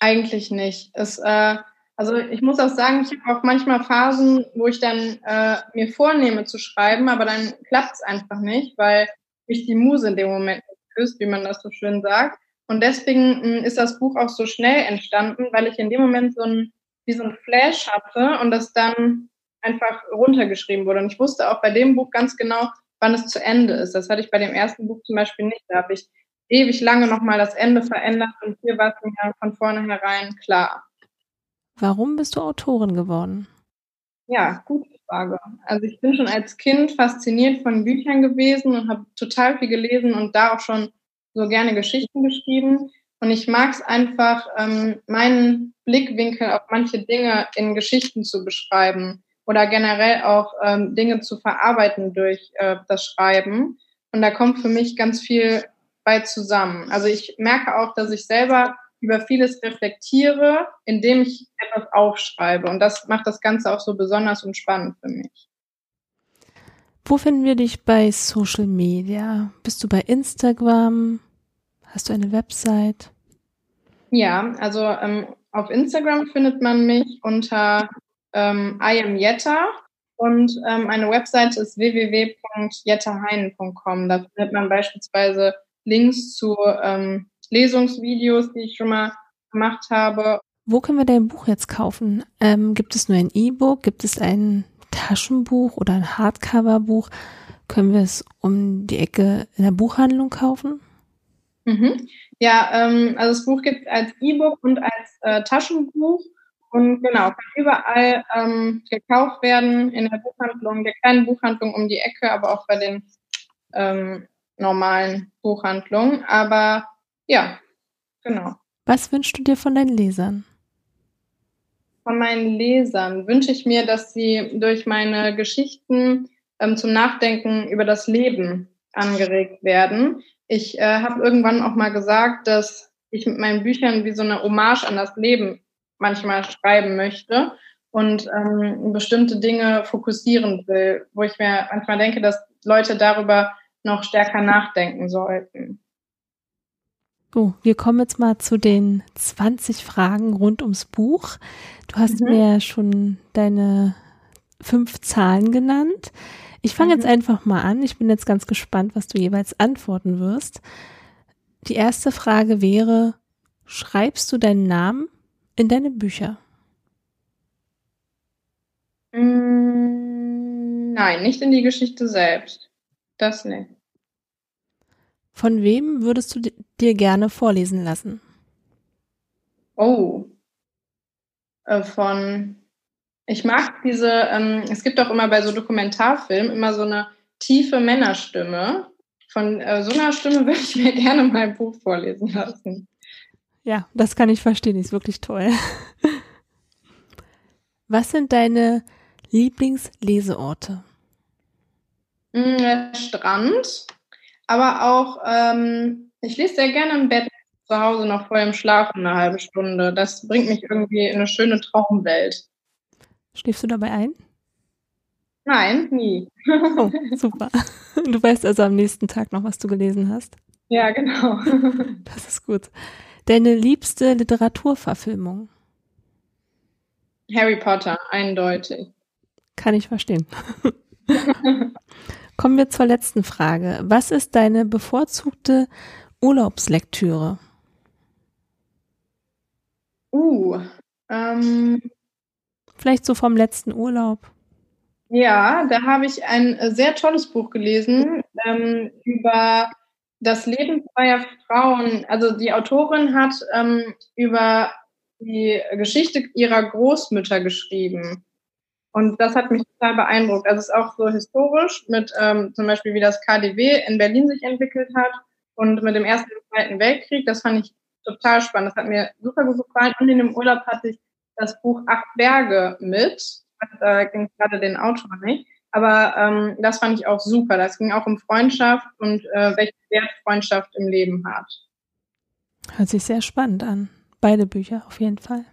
Eigentlich nicht. Es, äh, also ich muss auch sagen, ich habe auch manchmal Phasen, wo ich dann äh, mir vornehme zu schreiben, aber dann klappt es einfach nicht, weil mich die Muse in dem Moment nicht küsst, wie man das so schön sagt. Und deswegen hm, ist das Buch auch so schnell entstanden, weil ich in dem Moment so ein, wie so ein Flash hatte und das dann einfach runtergeschrieben wurde. Und ich wusste auch bei dem Buch ganz genau, wann es zu Ende ist. Das hatte ich bei dem ersten Buch zum Beispiel nicht. Da habe ich ewig lange nochmal das Ende verändert und hier war es mir von vornherein klar. Warum bist du Autorin geworden? Ja, gute Frage. Also ich bin schon als Kind fasziniert von Büchern gewesen und habe total viel gelesen und da auch schon so gerne Geschichten geschrieben. Und ich mag es einfach, ähm, meinen Blickwinkel auf manche Dinge in Geschichten zu beschreiben oder generell auch ähm, Dinge zu verarbeiten durch äh, das Schreiben. Und da kommt für mich ganz viel bei zusammen. Also ich merke auch, dass ich selber über vieles reflektiere, indem ich etwas aufschreibe. Und das macht das Ganze auch so besonders und spannend für mich. Wo finden wir dich bei Social Media? Bist du bei Instagram? Hast du eine Website? Ja, also ähm, auf Instagram findet man mich unter ähm, iamjetta und ähm, meine Website ist www.jettaheinen.com. Da findet man beispielsweise Links zu ähm, Lesungsvideos, die ich schon mal gemacht habe. Wo können wir dein Buch jetzt kaufen? Ähm, gibt es nur ein E-Book? Gibt es ein Taschenbuch oder ein Hardcover-Buch? Können wir es um die Ecke in der Buchhandlung kaufen? Mhm. Ja, ähm, also das Buch gibt es als E-Book und als äh, Taschenbuch und genau, kann überall ähm, gekauft werden in der Buchhandlung, der kleinen Buchhandlung um die Ecke, aber auch bei den ähm, normalen Buchhandlungen. Aber ja, genau. Was wünschst du dir von deinen Lesern? Von meinen Lesern wünsche ich mir, dass sie durch meine Geschichten ähm, zum Nachdenken über das Leben angeregt werden. Ich äh, habe irgendwann auch mal gesagt, dass ich mit meinen Büchern wie so eine Hommage an das Leben manchmal schreiben möchte und ähm, bestimmte Dinge fokussieren will, wo ich mir manchmal denke, dass Leute darüber noch stärker nachdenken sollten. So, wir kommen jetzt mal zu den 20 Fragen rund ums Buch. Du hast mhm. mir schon deine fünf Zahlen genannt. Ich fange mhm. jetzt einfach mal an. Ich bin jetzt ganz gespannt, was du jeweils antworten wirst. Die erste Frage wäre, schreibst du deinen Namen in deine Bücher? Mm, Nein, nicht in die Geschichte selbst. Das nicht. Von wem würdest du dir gerne vorlesen lassen? Oh. Äh, von. Ich mag diese, ähm, es gibt auch immer bei so Dokumentarfilmen immer so eine tiefe Männerstimme. Von äh, so einer Stimme würde ich mir gerne mal ein Buch vorlesen lassen. Ja, das kann ich verstehen, ist wirklich toll. Was sind deine Lieblingsleseorte? Mm, Strand, aber auch, ähm, ich lese sehr gerne im Bett zu Hause noch vor dem Schlafen eine halbe Stunde. Das bringt mich irgendwie in eine schöne Traumwelt. Schläfst du dabei ein? Nein, nie. Oh, super. Du weißt also am nächsten Tag noch, was du gelesen hast. Ja, genau. Das ist gut. Deine liebste Literaturverfilmung? Harry Potter, eindeutig. Kann ich verstehen. Kommen wir zur letzten Frage. Was ist deine bevorzugte Urlaubslektüre? Uh, ähm, Vielleicht so vom letzten Urlaub. Ja, da habe ich ein äh, sehr tolles Buch gelesen ähm, über das Leben zweier Frauen. Also die Autorin hat ähm, über die Geschichte ihrer Großmütter geschrieben. Und das hat mich total beeindruckt. Also es ist auch so historisch mit ähm, zum Beispiel, wie das KDW in Berlin sich entwickelt hat und mit dem Ersten und Zweiten Weltkrieg. Das fand ich total spannend. Das hat mir super gut gefallen. Und in dem Urlaub hatte ich das Buch Acht Berge mit. Da ging gerade den Autor nicht. Aber ähm, das fand ich auch super. Das ging auch um Freundschaft und äh, welchen Wert Freundschaft im Leben hat. Hört sich sehr spannend an. Beide Bücher auf jeden Fall.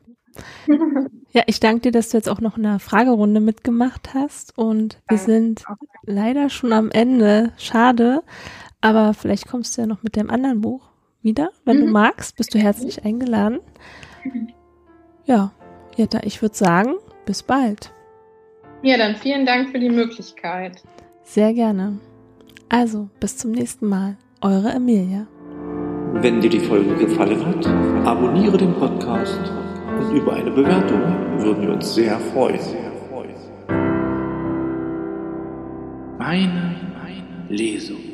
Ja, ich danke dir, dass du jetzt auch noch eine Fragerunde mitgemacht hast. Und wir sind leider schon am Ende. Schade. Aber vielleicht kommst du ja noch mit dem anderen Buch wieder. Wenn mhm. du magst, bist du herzlich eingeladen. Ja, Jetta, ich würde sagen, bis bald. Ja, dann vielen Dank für die Möglichkeit. Sehr gerne. Also, bis zum nächsten Mal. Eure Emilia. Wenn dir die Folge gefallen hat, abonniere den Podcast und über eine Bewertung würden wir uns sehr freuen. Meine, Lesung.